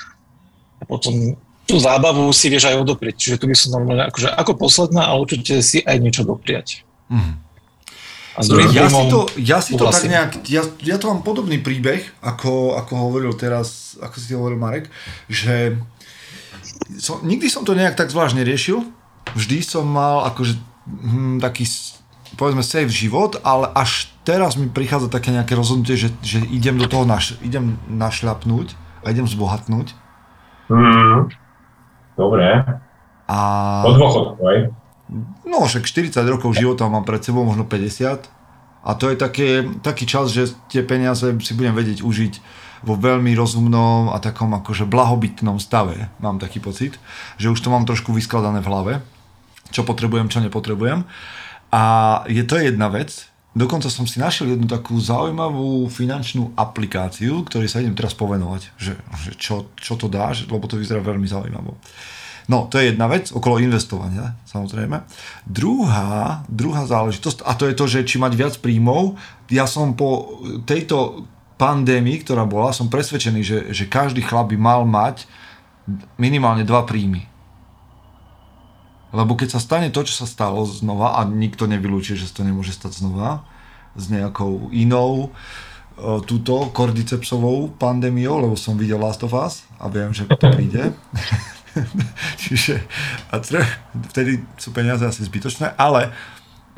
a potom tú zábavu si vieš aj odoprieť. Čiže tu by som normálne, akože ako posledná, ale určite si aj niečo dopriať. Mm. A s druhým ja, si to, ja si to tak nejak, ja, ja to mám podobný príbeh, ako, ako hovoril teraz, ako si hovoril Marek, že som, nikdy som to nejak tak zvlášť neriešil. Vždy som mal akože hm, taký povedzme safe život, ale až teraz mi prichádza také nejaké rozhodnutie, že, že idem do toho naš, idem našľapnúť a idem zbohatnúť. Mm. Dobre. A... Po dôchodku, aj? No, však 40 rokov života mám pred sebou, možno 50. A to je také, taký čas, že tie peniaze si budem vedieť užiť vo veľmi rozumnom a takom akože blahobytnom stave, mám taký pocit, že už to mám trošku vyskladané v hlave, čo potrebujem, čo nepotrebujem. A je to jedna vec. Dokonca som si našiel jednu takú zaujímavú finančnú aplikáciu, ktorej sa idem teraz povenovať, že, že čo, čo to dá, lebo to vyzerá veľmi zaujímavo. No, to je jedna vec, okolo investovania, samozrejme. Druhá, druhá záležitosť, a to je to, že či mať viac príjmov, ja som po tejto pandémii, ktorá bola, som presvedčený, že, že každý chlap by mal mať minimálne dva príjmy lebo keď sa stane to, čo sa stalo znova, a nikto nevylúči, že sa to nemôže stať znova, s nejakou inou uh, túto kordycepsovou pandémiou, lebo som videl Last of Us a viem, že to príde. [LAUGHS] [LAUGHS] Čiže a tre, vtedy sú peniaze asi zbytočné, ale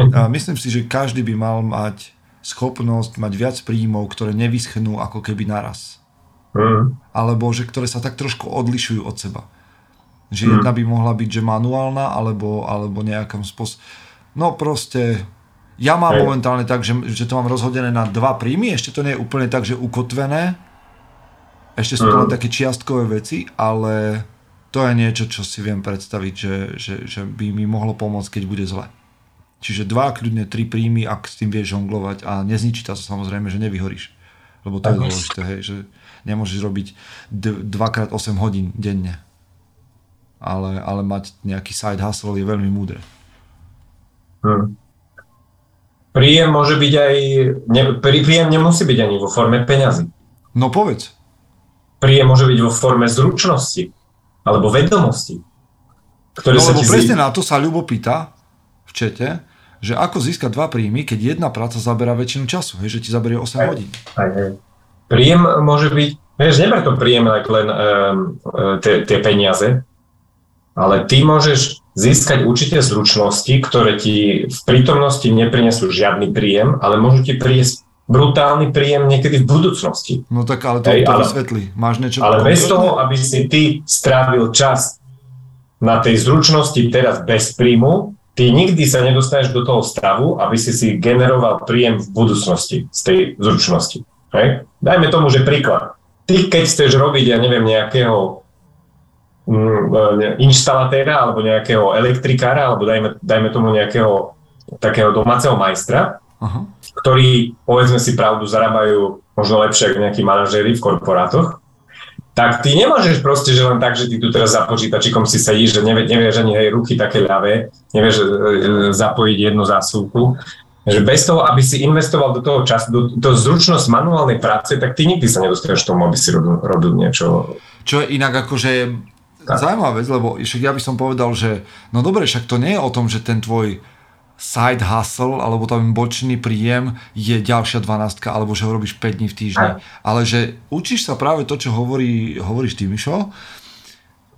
uh, myslím si, že každý by mal mať schopnosť mať viac príjmov, ktoré nevyschnú ako keby naraz. Mm. Alebo že ktoré sa tak trošku odlišujú od seba. Že hmm. jedna by mohla byť, že manuálna, alebo, alebo nejakým spôsobom. No proste, ja mám Hej. momentálne tak, že, že to mám rozhodené na dva príjmy, ešte to nie je úplne tak, že ukotvené, ešte sú to len hmm. také čiastkové veci, ale to je niečo, čo si viem predstaviť, že, že, že by mi mohlo pomôcť, keď bude zle. Čiže dva, kľudne tri príjmy, ak s tým vieš žonglovať a nezničí to samozrejme, že nevyhoríš. Lebo to je dôležité, hej, že nemôžeš robiť 2x8 hodín denne ale, ale mať nejaký side hustle je veľmi múdre. Hmm. Príjem môže byť aj, ne, príjem nemusí byť ani vo forme peňazí. No povedz. Príjem môže byť vo forme zručnosti alebo vedomosti. Ktoré no sa lebo presne zí... na to sa Ľubo pýta v čete, Že ako získať dva príjmy, keď jedna práca zabera väčšinu času, hej, že ti zaberie 8 Aj. hodín. Aj, aj. Príjem môže byť, vieš, neber to príjem len, um, tie, peniaze, ale ty môžeš získať určité zručnosti, ktoré ti v prítomnosti neprinesú žiadny príjem, ale môžu ti priniesť brutálny príjem niekedy v budúcnosti. No tak ale to, Hej, to ale- vysvetlí. Máš niečo Ale bez toho, aby si ty strávil čas na tej zručnosti teraz bez príjmu, ty nikdy sa nedostaneš do toho stavu, aby si si generoval príjem v budúcnosti z tej zručnosti. Hej? Dajme tomu, že príklad. Ty, keď chceš robiť, ja neviem, nejakého mm, e, inštalatéra alebo nejakého elektrikára, alebo dajme, dajme tomu nejakého takého domáceho majstra, Aha. ktorí, povedzme si pravdu, zarábajú možno lepšie ako nejakí manažéri v korporátoch, tak ty nemôžeš proste, že len tak, že ty tu teraz za počítačikom si sedíš, že nevie, nevieš ani hej, ruky také ľavé, nevieš e, e, zapojiť jednu zásuvku, že bez toho, aby si investoval do toho času, do, do zručnosť manuálnej práce, tak ty nikdy sa nedostaneš k tomu, aby si robil, robil niečo. Čo je inak akože Tak. zaujímavá vec, lebo však ja by som povedal, že no dobre, však to nie je o tom, že ten tvoj side hustle alebo tam bočný príjem je ďalšia 12 alebo že ho robíš 5 dní v týždni. Ale že učíš sa práve to, čo hovorí, hovoríš ty, Mišo,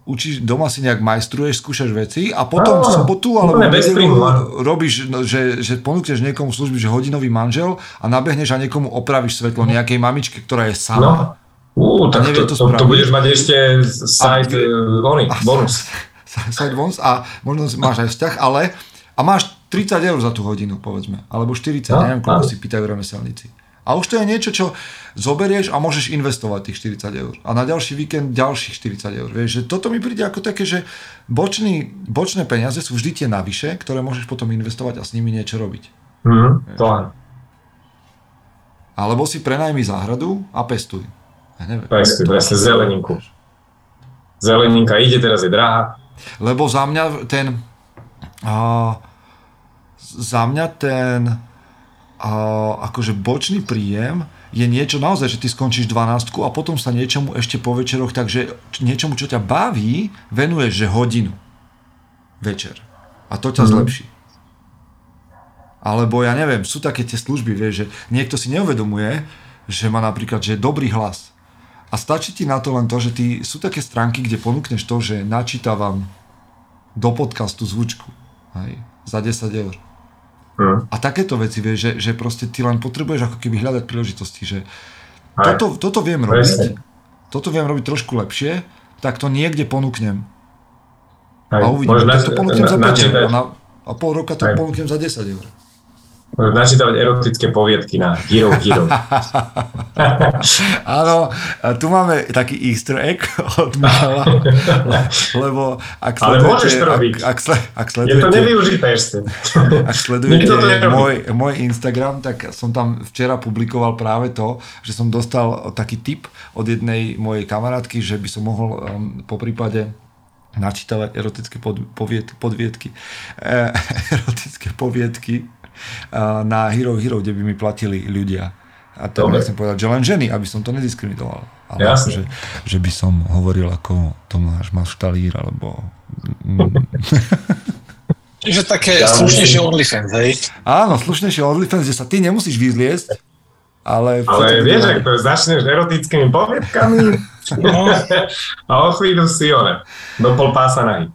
učíš, doma si nejak majstruješ, skúšaš veci a potom v Áno, sobotu alebo robíš, no, že, že ponúkneš niekomu služby, že hodinový manžel a nabehneš a niekomu opravíš svetlo nejakej mamičke, ktorá je sama. No, Ú, tak to, to to, to, budeš mať ešte side, uh, oný, [LAUGHS] bonus. side bonus a možno máš aj vzťah, ale a máš 30 eur za tú hodinu, povedzme, alebo 40, No, neviem, koľko áno. si pýtajú remeselníci. A už to je niečo, čo zoberieš a môžeš investovať tých 40 eur. A na ďalší víkend ďalších 40 eur. Vieš, že toto mi príde ako také, že bočný, bočné peniaze sú vždy tie navyše, ktoré môžeš potom investovať a s nimi niečo robiť. Mhm, to áno. Alebo si prenajmi záhradu a pestuj. Ja neviem. Presne, presne, zeleninku. Zeleninka ide, teraz je drahá. Lebo za mňa ten... A, za mňa ten a, akože bočný príjem je niečo naozaj, že ty skončíš 12 a potom sa niečomu ešte po večeroch, takže niečomu, čo ťa baví, venuješ, že hodinu večer. A to ťa Mhm. zlepší. Alebo ja neviem, sú také tie služby, vieš, že niekto si neuvedomuje, že má napríklad, že dobrý hlas. A stačí ti na to len to, že ty, sú také stránky, kde ponúkneš to, že načítavam do podcastu zvučku. Hej, za 10 eur. A takéto veci, vieš, že, že proste ty len potrebuješ ako keby hľadať príležitosti, že toto, toto viem robiť, toto viem robiť trošku lepšie, tak to niekde ponúknem. Aj, A uvidíme, môžeš to ponúknem za 5 eur. a, na, a pol roka to Aj. ponúknem za 10 eur. Načítavať erotické poviedky na Hero Hero. [LAUGHS] Áno, tu máme taký easter egg [LAUGHS] od Michala, lebo ak Ale môžeš to robiť. ak, ak Je to sledujete, nevyužité ešte. [LAUGHS] ak sledujete to môj, môj Instagram, tak som tam včera publikoval práve to, že som dostal taký tip od jednej mojej kamarátky, že by som mohol um, po prípade načítavať erotické pod, povied, podviedky, e, erotické poviedky na Hero Hero, kde by mi platili ľudia. A to Dobre. nechcem povedať, že len ženy, aby som to nediskriminoval. Ale Jasne. akože, že by som hovoril ako Tomáš Maštalír, alebo... [LAUGHS] Čiže také Ja slušnejšie OnlyFans, hej? áno, slušnejšie OnlyFans, kde sa ty nemusíš vyzliesť, ale... Ale vieš, ak to začneš erotickými poviedkami No, [LAUGHS] a o chvíľu si one, do pol pása nahy.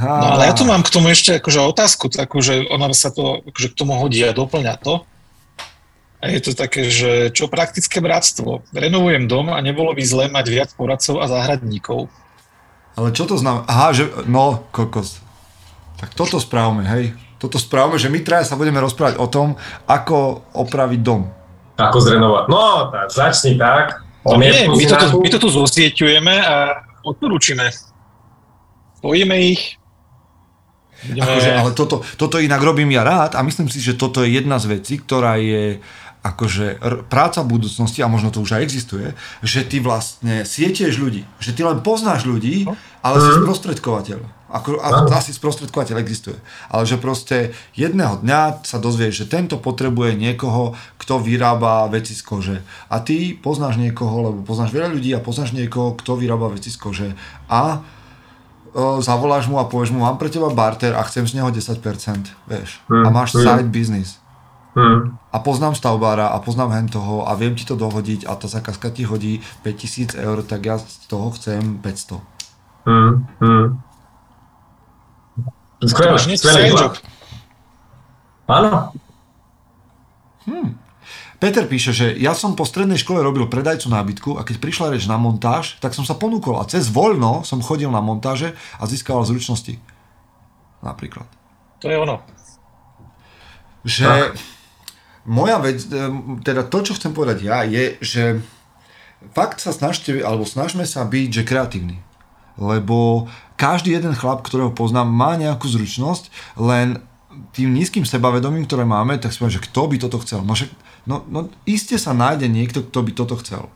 No ale ja tu mám k tomu ešte akože otázku takú, že ona sa to akože k tomu hodí a doplňa to. A je to také, že čo praktické bratstvo? Renovujem dom a nebolo by zlé mať viac poradcov a záhradníkov. Ale čo to znamená? Aha, že... No, kokos. Tak toto správame, hej. Toto správame, že my traja sa budeme rozprávať o tom, ako opraviť dom. Ako zrenovať. No, tak začni tak. No nie, my to, tu, my to tu zosieťujeme a odporúčime. Spojíme ich. Budeme... Akože, ale toto, toto inak robím ja rád a myslím si, že toto je jedna z vecí, ktorá je akože r- práca v budúcnosti, a možno to už aj existuje, že ty vlastne sietieš ľudí. Že ty len poznáš ľudí, ale si sprostredkovateľ. Ako, a asi sprostredkovateľ existuje. Ale že proste jedného dňa sa dozvieš, že tento potrebuje niekoho, kto vyrába veci z kože. A ty poznáš niekoho, lebo poznáš veľa ľudí a poznáš niekoho, kto vyrába veci z kože. A uh, zavoláš mu a povieš mu, mám pre teba barter a chcem z neho 10%, vieš. Mm, A máš mm. side business. Hm. A poznám stavbára a poznám hen toho a viem ti to dohodiť a tá zákazka ti hodí 5000 eur, tak ja z toho chcem 500. Hm. Hm. Skvelé, máš hneď skvelý Peter píše, že ja som po strednej škole robil predajcu nábytku a keď prišla reč na montáž, tak som sa ponúkol a cez voľno som chodil na montáže a získaval zručnosti. Napríklad. To je ono. Že moja vec, em, teda to, čo chcem povedať ja, je, že fakt sa snažte, alebo snažme sa byť, že kreatívny. Lebo každý jeden chlap, ktorého poznám, má nejakú zručnosť, len tým nízkym sebavedomím, ktoré máme, tak si poviem, že kto by toto chcel. No, však, no, no iste sa nájde niekto, kto by toto chcel.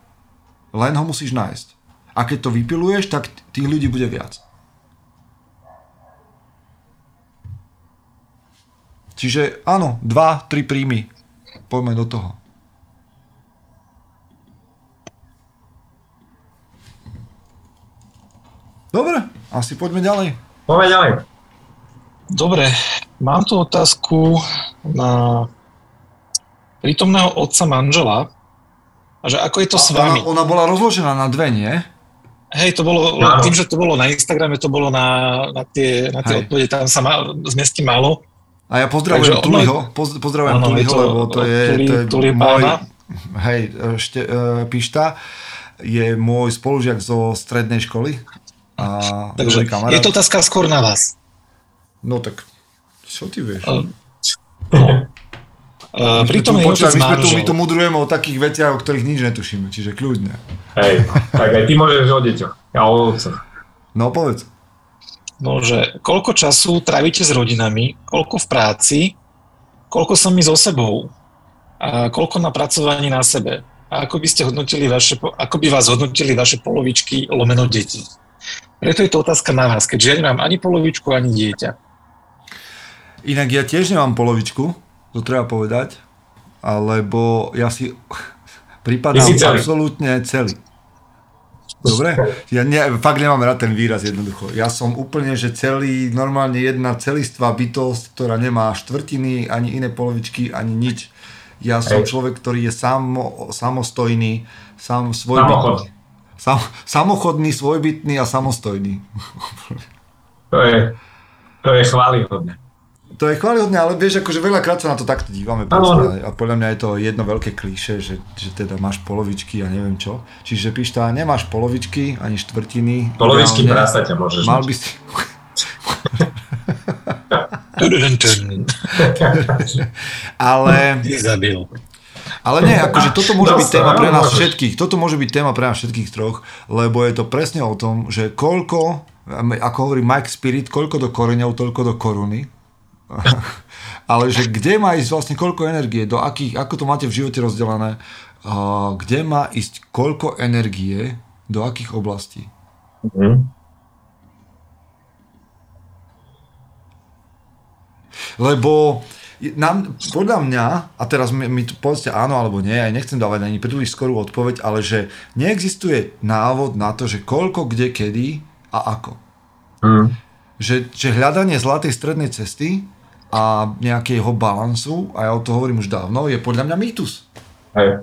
Len ho musíš nájsť. A keď to vypiluješ, tak tých ľudí bude viac. Čiže áno, dva, tri príjmy. Poďme do toho. Dobre, asi poďme ďalej. Poďme ďalej. Dobre, mám tu otázku na prítomného otca manžela. A že ako je to s vami? Ona, ona bola rozložená na dve, nie? Hej, to bolo, Áno. tým, že to bolo na Instagrame, to bolo na, na tie, na tie Hej. odpovede, tam sa ma, zmestí málo. A ja pozdravujem Takže Tuliho, poz, pozdravujem Áno, Tuliho, to lebo to je, Tuli- to je Tuli môj, pána. hej, ešte, uh, Pišta, je môj spolužiak zo strednej školy. A Takže je to otázka skôr na vás. No tak, čo ty vieš? No. [LAUGHS] Uh, My sme tu, prítomný počkaj, otec my, tu, my tu mudrujeme o takých veciach, o ktorých nič netušíme, čiže kľudne. Hej, tak aj ty môžeš o deťoch. Ja o otcoch. No povedz. No, že koľko času trávite s rodinami, koľko v práci, koľko sami so sebou a koľko na pracovaní na sebe. A ako by ste hodnotili vaše, ako by vás hodnotili vaše polovičky lomeno deti. Preto je to otázka na vás, keďže ja nemám ani polovičku, ani dieťa. Inak ja tiež nemám polovičku, to treba povedať, alebo ja si [LAUGHS] pripadám absolútne celý. Dobre? Ja ne, fakt nemám rád ten výraz jednoducho. Ja som úplne, že celý, normálne jedna celistvá bytosť, ktorá nemá štvrtiny, ani iné polovičky, ani nič. Ja som Hej. človek, ktorý je samo, samostojný, sam, Samochod. svojbytný. Sam, samochodný, svojbytný a samostojný. To je, to je chválihodné. To je chválihodné, ale vieš, akože veľakrát sa na to takto dívame. Proste, a podľa mňa je to jedno veľké klíše, že, že teda máš polovičky a neviem čo. Čiže píš tá, nemáš polovičky ani štvrtiny. Polovičky ideálne. prasa ťa môžeš Mal by si... Ale, Zabil. ale nie, akože toto môže byť Dosť, téma pre áno, nás všetkých. Toto môže byť téma pre nás všetkých troch, lebo je to presne o tom, že koľko, ako hovorí Mike Spirit, koľko do koreňov, toľko do koruny. Ale že kde má ísť vlastne koľko energie, do akých, ako to máte v živote rozdelené, a kde má ísť koľko energie, do akých oblastí. Mhm. Lebo nám, podľa mňa, a teraz mi, mi povedzte áno alebo nie, aj nechcem dávať ani príliš skorú odpoveď, ale že neexistuje návod na to, že koľko, kde, kedy a ako. Mhm. Že, že hľadanie zlatej strednej cesty a nejakého balansu, a ja o to hovorím už dávno, je podľa mňa mýtus. Hej.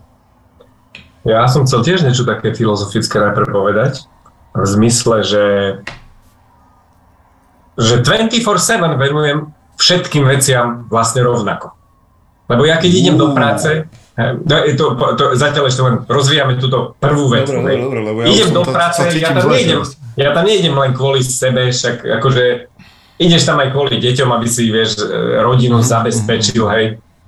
Ja som chcel tiež niečo také filozofické najprv povedať. V zmysle, že že 24-7 venujem všetkým veciam vlastne rovnako. Lebo ja keď idem do práce, je to, to, zatiaľ ešte len rozvíjame túto prvú vec. Dobre, dobre, dobre, lebo ja idem do práce, ja tam, nejdem, teraz. ja tam nejdem len kvôli sebe, však akože ideš tam aj kvôli deťom, aby si, vieš, rodinu Mhm, zabezpečil, hej.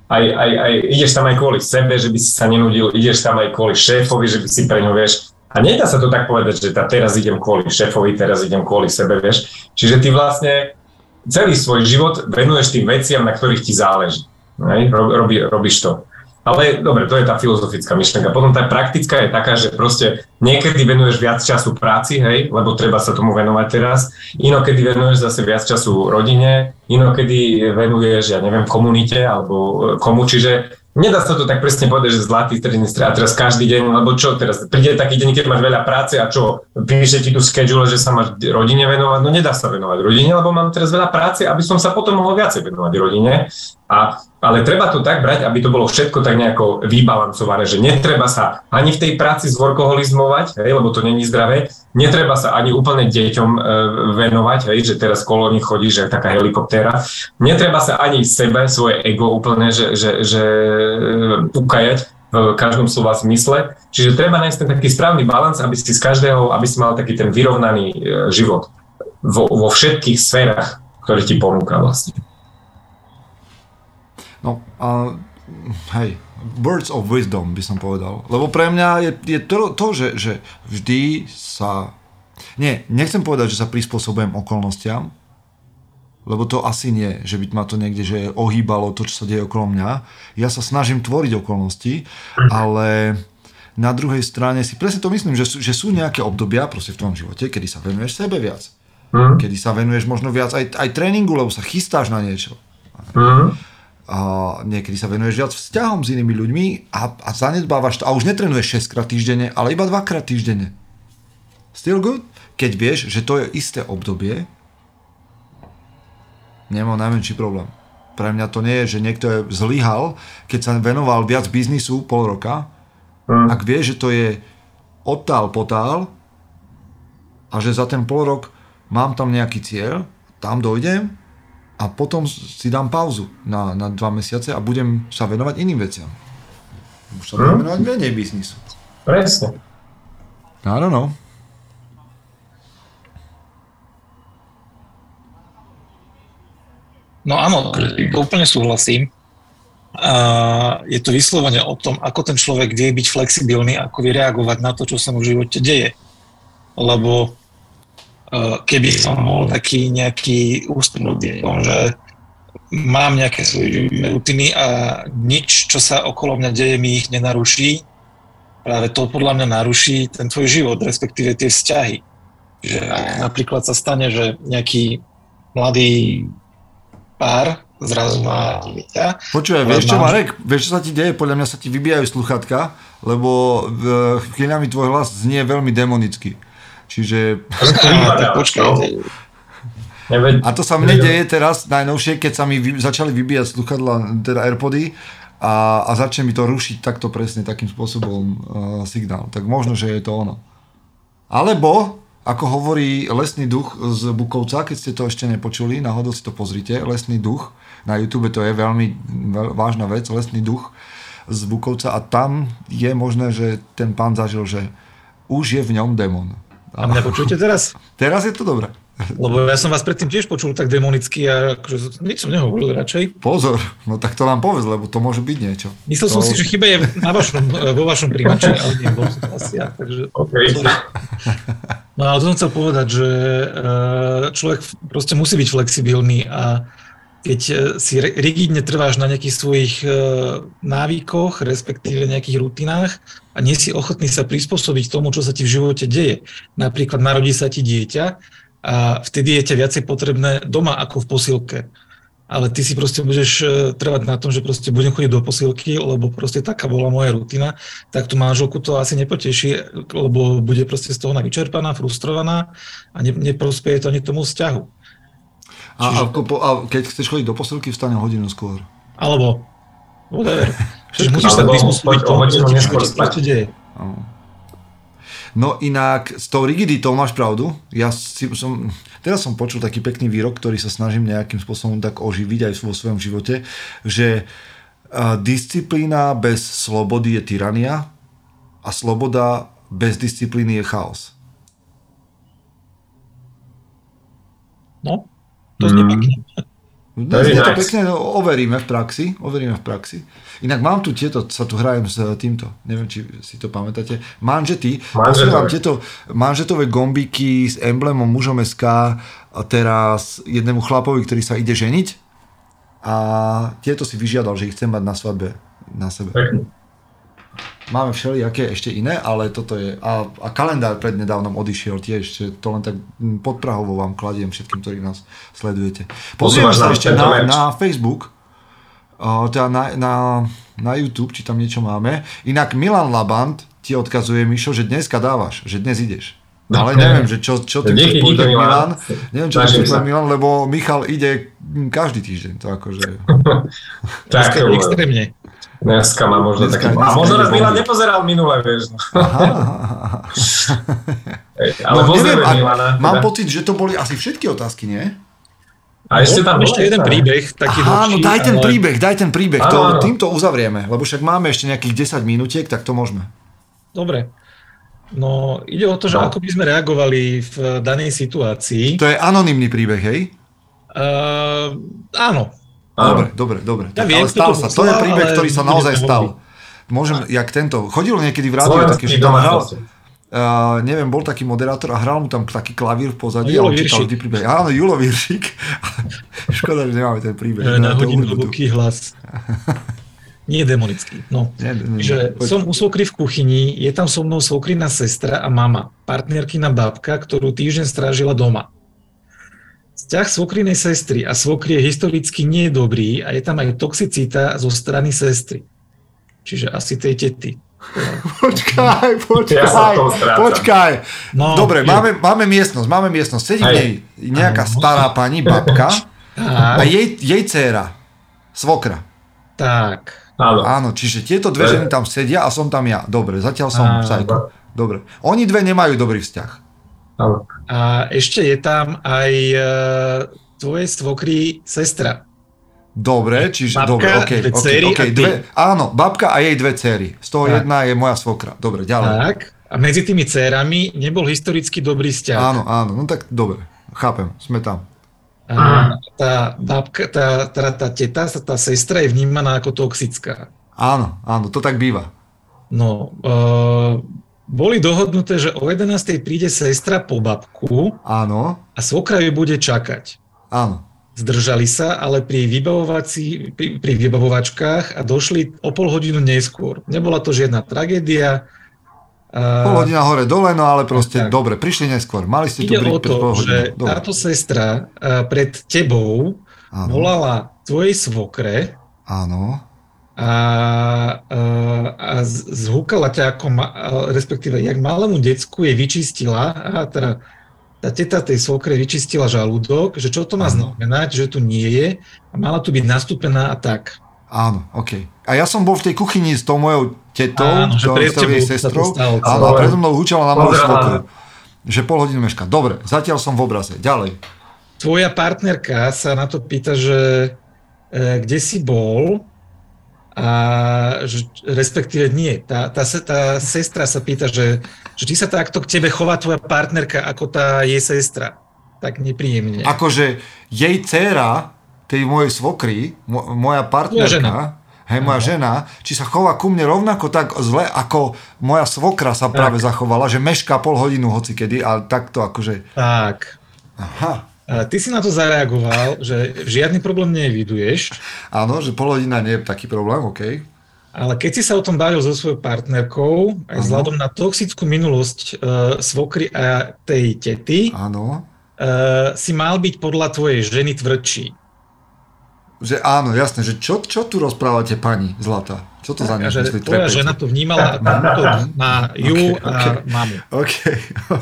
Aj, aj, aj, ideš tam aj kvôli sebe, že by si sa nenudil, ideš tam aj kvôli šéfovi, že by si pre ňo, vieš, a nedá sa to tak povedať, že tá, teraz idem kvôli šéfovi, teraz idem kvôli sebe, vieš. Čiže ty vlastne celý svoj život venuješ tým veciam, na ktorých ti záleží. Hej? Rob, robí, robíš to. Ale dobre, to je tá filozofická myšlienka. Potom tá praktická je taká, že proste niekedy venuješ viac času práci, hej, lebo treba sa tomu venovať teraz. Inokedy venuješ zase viac času rodine, inokedy venuješ, ja neviem, komunite alebo e, komu. Čiže Nedá sa to tak presne povedať, že zlatý stredný stred a teraz každý deň, lebo čo teraz, príde taký deň, keď máš veľa práce a čo, píše ti tu schedule, že sa máš rodine venovať, no nedá sa venovať rodine, lebo mám teraz veľa práce, aby som sa potom mohol viacej venovať rodine. A, ale treba to tak brať, aby to bolo všetko tak nejako vybalancované, že netreba sa ani v tej práci zvorkoholizmovať, hej, lebo to není zdravé, netreba sa ani úplne deťom e, venovať, hej, že teraz kolo nich chodí, že taká helikoptéra, netreba sa ani sebe, svoje ego úplne, že, že, že e, ukajať v každom slova zmysle. Čiže treba nájsť ten taký správny balans, aby si z každého, aby si mal taký ten vyrovnaný e, život vo, vo všetkých sférach, ktoré ti ponúka vlastne. No, a, hej, words of wisdom by som povedal. Lebo pre mňa je, je to, to že, že vždy sa... Nie, nechcem povedať, že sa prispôsobujem okolnostiam, lebo to asi nie, že by ma to niekde že ohýbalo to, čo sa deje okolo mňa. Ja sa snažím tvoriť okolnosti, ale na druhej strane si presne to myslím, že sú, že sú nejaké obdobia proste v tom živote, kedy sa venuješ sebe viac. Mm. Kedy sa venuješ možno viac aj, aj tréningu, lebo sa chystáš na niečo. Mm a niekedy sa venuješ viac vzťahom s inými ľuďmi a, a zanedbávaš to a už netrenuješ 6 krát týždenne, ale iba 2 krát týždenne. Still good? Keď vieš, že to je isté obdobie, nemá najmenší problém. Pre mňa to nie je, že niekto je zlyhal, keď sa venoval viac biznisu pol roka, mm. ak vie, že to je odtál potál a že za ten pol rok mám tam nejaký cieľ, tam dojdem a potom si dám pauzu na, na dva mesiace a budem sa venovať iným veciam. Už sa budem hm? venovať menej biznisu. Presne. I don't know. No áno, úplne súhlasím. A je to vyslovene o tom, ako ten človek vie byť flexibilný, ako vie reagovať na to, čo sa mu v živote deje. Lebo keby som bol taký nejaký ústnutý, že mám nejaké svoje rutiny a nič, čo sa okolo mňa deje, mi ich nenaruší. Práve to podľa mňa naruší ten tvoj život, respektíve tie vzťahy. Že ak napríklad sa stane, že nejaký mladý pár zrazu má dieťa. Počúvaj, vieš čo, Marek, vieš čo sa ti deje? Podľa mňa sa ti vybíjajú sluchatka, lebo chvíľami tvoj hlas znie veľmi demonicky. Čiže... [LAUGHS] tak počkaj. A to sa mne deje teraz najnovšie, keď sa mi vy, začali vybíjať sluchadla, teda Airpody a, a začne mi to rušiť takto presne, takým spôsobom uh, signál. Tak možno, že je to ono. Alebo, ako hovorí lesný duch z Bukovca, keď ste to ešte nepočuli, náhodou si to pozrite, lesný duch, na YouTube to je veľmi veľ, vážna vec, lesný duch z Bukovca a tam je možné, že ten pán zažil, že už je v ňom démon. A mňa [LAUGHS] počujete teraz? Teraz je to dobré. Lebo ja som vás predtým tiež počul tak demonicky a akože nič som nehovoril radšej. Pozor, no tak to nám povedz, lebo to môže byť niečo. Myslel to... som si, že chyba je na vašom, [LAUGHS] vo vašom príjmači, ale nie, bol som asi ja, takže... Okay. No ale to som chcel povedať, že eh, človek proste musí byť flexibilný a keď eh, si rigidne trváš na nejakých svojich eh, návykoch, respektíve nejakých rutinách, a nie si ochotný sa prispôsobiť tomu, čo sa ti v živote deje. Napríklad narodí sa ti dieťa a vtedy je ťa viacej potrebné doma ako v posilke. Ale ty si proste budeš e, trvať na tom, že proste budem chodiť do posilky, lebo proste taká bola moja rutina, tak tú manželku to asi nepoteší, lebo bude proste z toho vyčerpaná, frustrovaná a ne, neprospieje to ani tomu vzťahu. A, Čiže... a, a keď chceš chodiť do posilky, vstane hodinu skôr. Alebo whatever. [LAUGHS] Čiže musíš sa prispôsobiť tomu, čo ti deje. No inak s tou rigiditou máš pravdu. Ja si, som, teraz som počul taký pekný výrok, ktorý sa snažím nejakým spôsobom tak oživiť aj vo svojom živote, že disciplína bez slobody je tyrania a sloboda bez disciplíny je chaos. No, to znie mm. pekne. Dnes je to pekne, no, overíme v praxi, overíme v praxi. Inak mám tu tieto, sa tu hrajem s týmto, neviem, či si to pamätáte, manžety, posielam tieto manžetové gombiky s emblémom mužom SK a teraz jednému chlapovi, ktorý sa ide ženiť a tieto si vyžiadal, že ich chcem mať na svadbe na sebe. Pekne. Máme všelijaké ešte iné, ale toto je... A, a kalendár prednedávnom odišiel tiež, že to len tak podprahovo vám kladiem všetkým, ktorí nás sledujete. Pozrieme sa ešte na, na Facebook teda na, na, na YouTube, či tam niečo máme. Inak Milan Labant ti odkazuje, Mišo, že dneska dávaš, že dnes ideš. No, Ale neviem, že čo, čo ty chceš povedať, Milan. Milan. Neviem, čo chceš povedať, Milan, lebo Michal ide každý týždeň. To akože... [LAUGHS] Tak, extrémne. Dneska má možno Dneska- taký... dneska A možno nás Milan nepozeral minule, vieš. No. Aha, aha, [LAUGHS] aha. Hej, Ale No, neviem, Milana. mám teda. pocit, že to boli asi všetky otázky, nie? A ešte tam ešte jeden príbeh, taký Áno, dlhší, daj ten ale- príbeh, daj ten príbeh, Áno, to, áno. týmto uzavrieme, lebo však máme ešte nejakých 10 minútiek, tak to môžeme. Dobre. No, ide o to, že No. ako by sme reagovali v danej situácii. To je anonymný príbeh, hej? Uh, Áno. Dobre, dobre, dobre. Ja Tak, viem, ale stal to sa. To je príbeh, ale ktorý sa naozaj stal. Môžem, jak tento, chodil niekedy v rádiu taký, že tam hral, uh, neviem, bol taký moderátor a hral mu tam taký klavír v pozadí a Julo on čítal vždy príbeh. Áno, Julo Viršik. [LAUGHS] Škoda, že nemáme ten príbeh. že na tu. hlboký hlas. Nie demonický. No. Nie, nie, nie. Že Poď. som u svokry v kuchyni, je tam so mnou svokrina sestra a mama, partnerkina babka, ktorú týždeň strážila doma. Vzťah svokrinej sestry a svokry je historicky nie je dobrý a je tam aj toxicita zo strany sestry. Čiže asi tej tety. Počkaj, [LAUGHS] počkaj, Ja v počkaj. No, Dobre, je- máme, máme miestnosť, máme miestnosť. Sedí v nej nejaká stará pani, babka [LAUGHS] a jej, jej dcéra, svokra. tak. Áno. Áno, čiže tieto dve ženy tam sedia a som tam ja. Dobre, zatiaľ som Áno. psycho. Dobre. Oni dve nemajú dobrý vzťah. Áno. A ešte je tam aj e, tvoje svokry sestra. Dobre, čiže Babka, dobre, OK, dve OK, dcery OK, a ty. dve, áno, babka a jej dve céry. Z toho Tak. jedna je moja svokra. Dobre, ďalej. Tak. A medzi tými dcérami nebol historicky dobrý vzťah. Áno, áno, no tak dobre, chápem, sme tam. A tá babka, tá, tá, tá teta, tá sestra je vnímaná ako toxická. Áno, áno, to tak býva. No, uh, boli dohodnuté, že o 11. príde sestra po babku Áno, a svokra ju bude čakať. áno. Zdržali sa, ale pri, vybavovací, pri, pri vybavovačkách a došli o pol hodinu neskôr. Nebola to žiadna tragédia. A Pol hodina hore dole, no ale proste tak. dobre, prišli neskôr. Mali ste tu ide byť o to, že. Dobre, táto sestra pred tebou áno, volala tvojej svokre áno, a, a, zhúkala ťa ako, ma, respektíve, jak malému decku je vyčistila, a teda tá teta tej svokre vyčistila žalúdok, že čo to má Áno. znamenať, že tu nie je a mala tu byť nastúpená a tak. áno, OK. A ja som bol v tej kuchyni s tou mojou tetou, Áno, s tou jej sestrou. stalo. Áno, a predo mnou hučala na moju svokru. Že pol hodinu meška. Dobre, zatiaľ som v obraze. Ďalej. Tvoja partnerka sa na to pýta, že e, kde si bol a že, respektíve nie. Tá, tá, tá sestra sa pýta, že, že či sa takto k tebe chová tvoja partnerka ako tá jej sestra. Tak nepríjemne. Akože jej dcéra, tej mojej svokry, mo- moja partnerka, žena. hej, moja žena, či sa chová ku mne rovnako tak zle, ako moja svokra sa práve zachovala, že mešká pol hodinu hocikedy, ale takto akože, Tak. aha, ty si na to zareagoval, že žiadny problém neeviduješ, áno, že pol hodina nie je taký problém, OK. ale keď si sa o tom bavil so svojou partnerkou, aj vzhľadom na toxickú minulosť uh, svokry a tej tety, Áno, uh, si mal byť podľa tvojej ženy tvrdší. Že áno, jasné, že čo, čo tu rozprávate pani Zlata? Čo to za A že tvoja žena to vnímala [LAUGHS] ako na ju Ok, a ok. mamu. OK.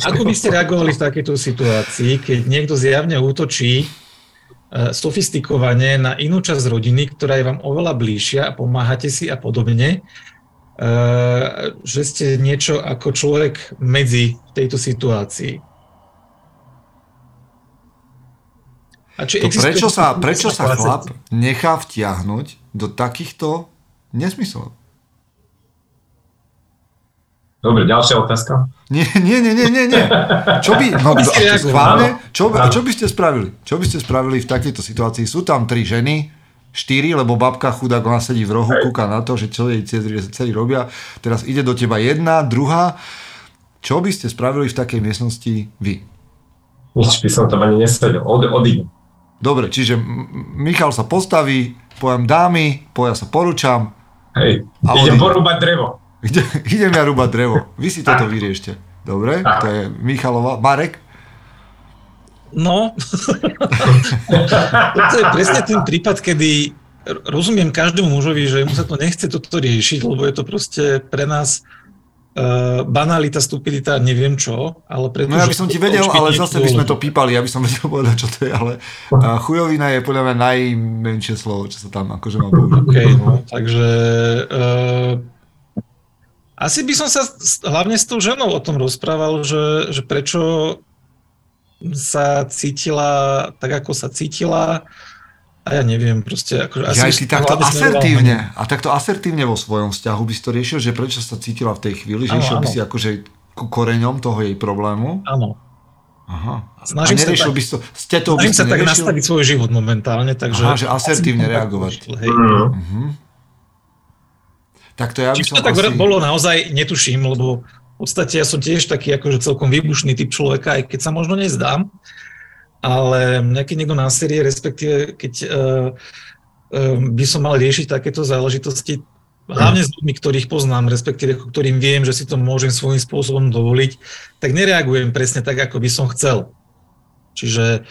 Ako by ste reagovali v takejto situácii, keď niekto zjavne útočí eh, sofistikovane na inú časť rodiny, ktorá je vám oveľa bližšia a pomáhate si a podobne, eh, že ste niečo ako človek medzi v tejto situácii. A či To existuje prečo sa, prečo sa chlap nechá vtiahnuť do takýchto nesmyslov? Dobre, ďalšia otázka. Nie, nie, nie, nie, nie, nie. Čo by, no, schválne, čo, čo by ste spravili? Čo by ste spravili v takejto situácii? Sú tam tri ženy, štyri, lebo babka chudák, ona sedí v rohu, kúka na to, že čo jej dcery robia. Teraz ide do teba jedna, druhá. Čo by ste spravili v takej miestnosti vy? Nič by som tam ani nesedel. Od, odídem. Dobre, čiže Michal sa postaví, poviem dámy, poviem sa porúčam, Hej, A idem porúbať drevo. Ide, [LAUGHS] idem ja rúbať drevo. Vy si toto vyriešte. Dobre? Tak. To je Michalova. Marek? No, [LAUGHS] to je presne ten prípad, kedy rozumiem každému mužovi, že mu sa to nechce toto riešiť, lebo je to proste pre nás uh, banalita, stupidita, neviem čo, ale preto, No ja by som ti vedel, ale zase by sme to pípali, ja by som [LAUGHS] vedel povedať, čo to je, ale uh, chujovina je podľa mňa najmenšie slovo, čo sa tam akože má použiť. Okay, no, takže uh, asi by som sa hlavne s tou ženou o tom rozprával, že, že prečo sa cítila tak, ako sa cítila, a ja neviem, proste... Akože ja asi ty takto asertívne, a takto asertívne vo svojom vzťahu by si to riešil, že prečo sa cítila v tej chvíli, že ano, išiel by si akože ku koreňom toho jej problému? Áno. Aha. Snažím a neriešil sa by si to, s tetou by sa tak nastaviť svoj život momentálne, takže... Aha, že asertívne reagovať. Hej. Uh-huh. Tak to ja by Či som to tak asi... bolo naozaj, netuším, lebo v podstate ja som tiež taký akože celkom výbušný typ človeka, aj keď sa možno nezdám ale keď niekto na série, respektíve keď uh, uh, by som mal riešiť takéto záležitosti, hlavne s ľuďmi, ktorých poznám, respektíve ktorým viem, že si to môžem svojím spôsobom dovoliť, tak nereagujem presne tak, ako by som chcel. Čiže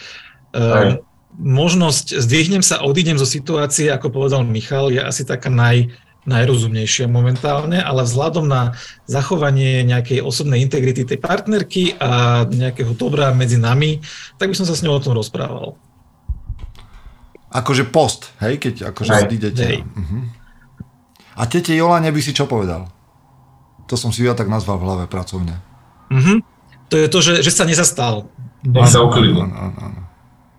uh, možnosť, zdvihnem sa, odídem zo situácie, ako povedal Michal, je asi taká naj, najrozumnejšia momentálne, ale vzhľadom na zachovanie nejakej osobnej integrity tej partnerky a nejakého dobra medzi nami, tak by som sa s ňou o tom rozprával. Akože post, hej, keď akože hej. odídete. Hej. Uh-huh. A tete Jolane by si čo povedal? To som si ja tak nazval v hlave pracovne. Uh-huh. To je to, že, že sa nezastal. Nech sa uklidní.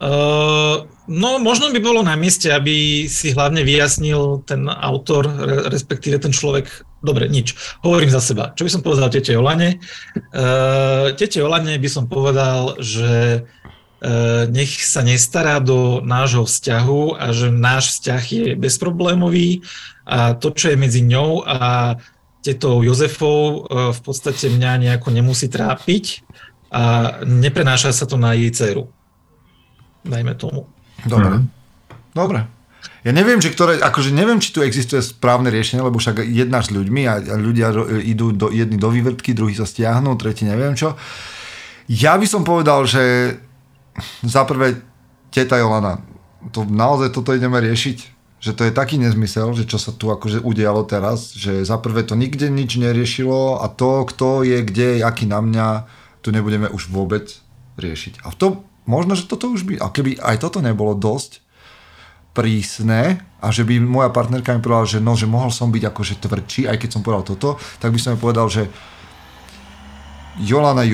Uh, no, možno by bolo na mieste, aby si hlavne vyjasnil ten autor, respektíve ten človek. Dobre, nič. Hovorím za seba. Čo by som povedal tete Olane? Uh, tete Olane by som povedal, že uh, nech sa nestará do nášho vzťahu a že náš vzťah je bezproblémový a to, čo je medzi ňou a tetou Jozefou, uh, v podstate mňa nejako nemusí trápiť a neprenáša sa to na jej dceru dajme tomu. Dobre. Mm. Dobre. Ja neviem, že ktoré, akože neviem, či tu existuje správne riešenie, lebo však jedna s ľuďmi a, ľudia idú do, jedni do vývrtky, druhý sa stiahnu, tretí neviem čo. Ja by som povedal, že za prvé teta Jolana, to naozaj toto ideme riešiť, že to je taký nezmysel, že čo sa tu akože udialo teraz, že za prvé to nikde nič neriešilo a to, kto je kde, aký na mňa, tu nebudeme už vôbec riešiť. A v tom možno, že toto už by, a keby aj toto nebolo dosť prísne a že by moja partnerka mi povedala, že no, že mohol som byť akože tvrdší, aj keď som povedal toto, tak by som mi povedal, že Jolana,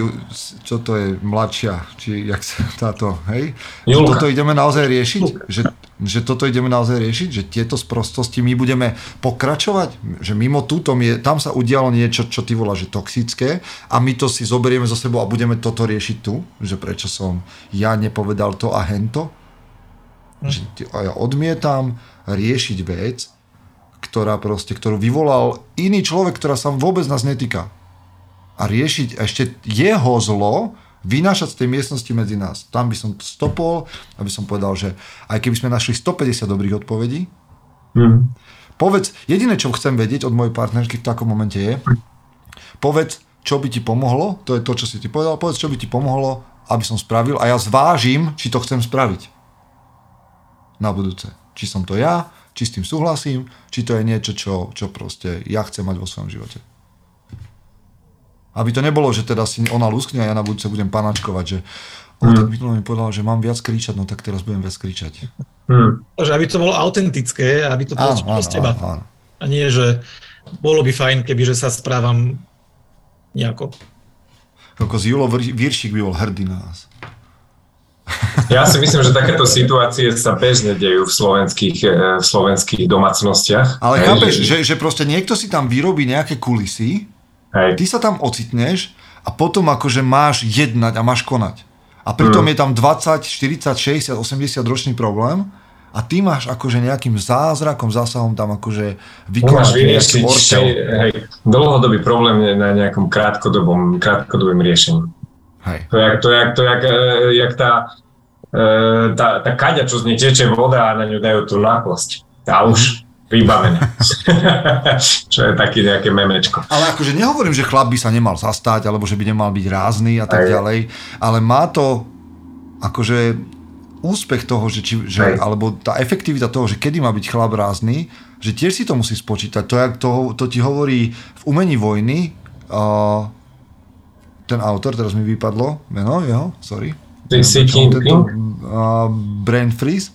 čo to je, mladšia, či jak sa [LAUGHS] táto, hej? Že toto ideme naozaj riešiť? Že, že toto ideme naozaj riešiť? Že tieto sprostosti my budeme pokračovať? Že mimo túto, je, tam sa udialo niečo, čo ty voláš, že toxické a my to si zoberieme zo sebou a budeme toto riešiť tu? Že prečo som ja nepovedal to a hento? Hm. Že ja odmietam riešiť vec, ktorá proste, ktorú vyvolal iný človek, ktorá sa vôbec nás netýka a riešiť ešte jeho zlo, vynášať z tej miestnosti medzi nás. Tam by som stopol, aby som povedal, že aj keby sme našli 150 dobrých odpovedí, mm. povedz, jediné, čo chcem vedieť od mojej partnerky v takom momente je, povedz, čo by ti pomohlo, to je to, čo si ti povedal, povedz, čo by ti pomohlo, aby som spravil a ja zvážim, či to chcem spraviť na budúce. Či som to ja, či s tým súhlasím, či to je niečo, čo, čo proste ja chcem mať vo svojom živote. Aby to nebolo, že teda si ona luskne a ja na budúce budem panačkovať, že mm. tak mi povedal, že mám viac kričať, no tak teraz budem viac kričať. Mm. Takže aby to bolo autentické, aby to bolo z teba. Áno, áno. A nie, že bolo by fajn, keby že sa správam nejako. Ako z Julo Viršik by bol hrdý na nás. Ja si myslím, že takéto situácie sa bežne dejú v slovenských, eh, v slovenských domácnostiach. Ale chápeš, že, že proste niekto si tam vyrobí nejaké kulisy Hej. Ty sa tam ocitneš a potom akože máš jednať a máš konať. A pritom mm. je tam 20, 40, 60, 80 ročný problém a ty máš akože nejakým zázrakom, zásahom tam akože vykonať nejaký ortel. Hej, dlhodobý problém je na nejakom krátkodobom, krátkodobým riešení. Hej. To je, to je, to je jak, e, jak tá, e, tá, tá kaďa, čo z nej teče voda a na ňu dajú tú náplosť. A už vybavené. [LAUGHS] Čo je také nejaké memečko. Ale akože nehovorím, že chlap by sa nemal zastať, alebo že by nemal byť rázny a tak Aj. ďalej, ale má to akože úspech toho, že, či, že alebo tá efektivita toho, že kedy má byť chlap rázny, že tiež si to musí spočítať. To, jak to, to ti hovorí v umení vojny, uh, ten autor, teraz mi vypadlo meno jeho, sorry. Tento, uh, Brain Freeze.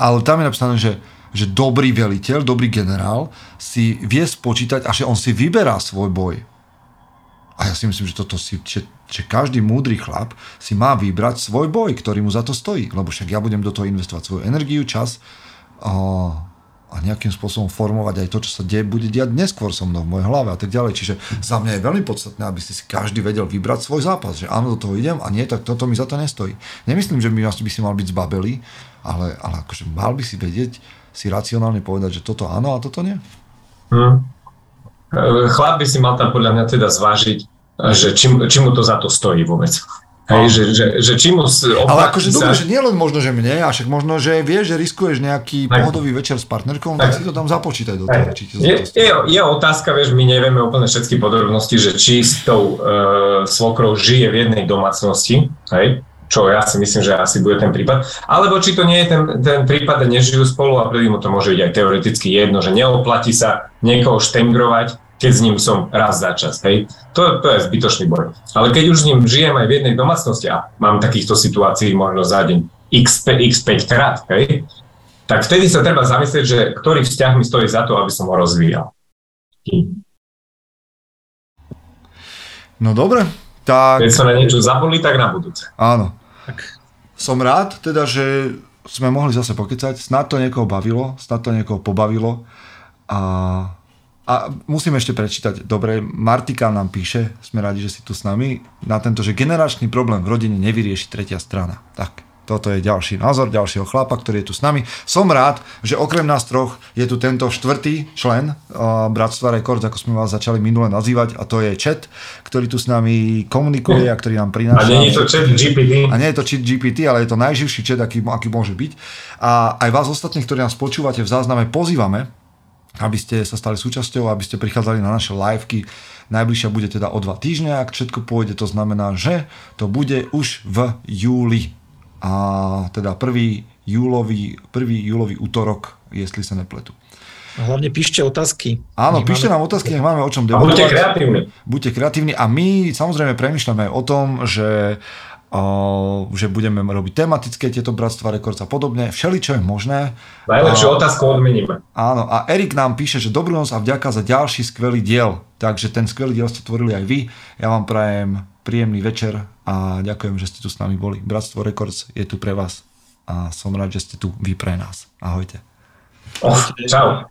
Ale tam je napísané, že, že dobrý veliteľ, dobrý generál si vie spočítať a že on si vyberá svoj boj. A ja si myslím, že toto si, že, že každý múdry chlap si má vybrať svoj boj, ktorý mu za to stojí. Lebo však ja budem do toho investovať svoju energiu, čas, uh, a nejakým spôsobom formovať aj to, čo sa deje, bude diať neskôr so mnou v mojej hlave a tak ďalej. Čiže za mňa je veľmi podstatné, aby si každý vedel vybrať svoj zápas, že áno, do toho idem a nie, tak toto mi za to nestojí. Nemyslím, že by si mal byť zbabelý, ale, ale akože mal by si vedieť si racionálne povedať, že toto áno a toto nie. Hmm. Chlap by si mal tam podľa mňa teda zvážiť, že či, či mu to za to stojí vôbec. Hej, že, že, že či mu Ale akože dobre, že nie len možno, že mne, a však možno, že vieš, že riskuješ nejaký tak. pohodový večer s partnerkou, tak, tak si to tam započítaj do toho. Či je, je, je otázka, vieš, my nevieme úplne všetky podrobnosti, že či s tou uh, svokrou žije v jednej domácnosti, hej, čo ja si myslím, že asi bude ten prípad, alebo či to nie je ten, ten prípad, že nežijú spolu a mu to môže byť aj teoreticky jedno, že neoplatí sa niekoho štengrovať, keď s ním som raz za čas. Hej. To, to je zbytočný boj. Ale keď už s ním žijem aj v jednej domácnosti a mám takýchto situácií možno za deň x, x 5 krát, hej, tak vtedy sa treba zamyslieť, že ktorý vzťah mi stojí za to, aby som ho rozvíjal. No dobre, tak... Keď sa na niečo zaboli, tak na budúce. Áno. Tak. Som rád, teda, že sme mohli zase pokecať. Snad to niekoho bavilo, snad to niekoho pobavilo. A a musím ešte prečítať. Dobre, Martika nám píše, sme radi, že si tu s nami, na tento, že generačný problém v rodine nevyrieši tretia strana. Tak, toto je ďalší názor ďalšieho chlapa, ktorý je tu s nami. Som rád, že okrem nás troch je tu tento štvrtý člen uh, Bratstva Records, ako sme vás začali minule nazývať, a to je chat, ktorý tu s nami komunikuje a ktorý nám prináša. A nie je to chat GPT. A nie je to chat GPT, ale je to najživší chat, aký, aký môže byť. A aj vás ostatní, ktorí nás počúvate v zázname, pozývame, aby ste sa stali súčasťou, aby ste prichádzali na naše liveky. Najbližšia bude teda o dva týždne, ak všetko pôjde, to znamená, že to bude už v júli. A teda prvý júlový, prvý júlový útorok, jestli sa nepletu. Hlavne píšte otázky. Áno, nech píšte máme... nám otázky, nech máme o čom debatovať. buďte kreatívni. Buďte kreatívni a my samozrejme premyšľame aj o tom, že že budeme robiť tematické tieto bratstva Records a podobne. Všeličo je možné. Najlepšiu otázku odmeníme. Áno, a Erik nám píše, že dobrú noc a vďaka za ďalší skvelý diel. Takže ten skvelý diel ste tvorili aj vy. Ja vám prajem príjemný večer a ďakujem, že ste tu s nami boli. Bratstvo Records je tu pre vás a som rád, že ste tu vy pre nás. Ahojte. Oh, čau.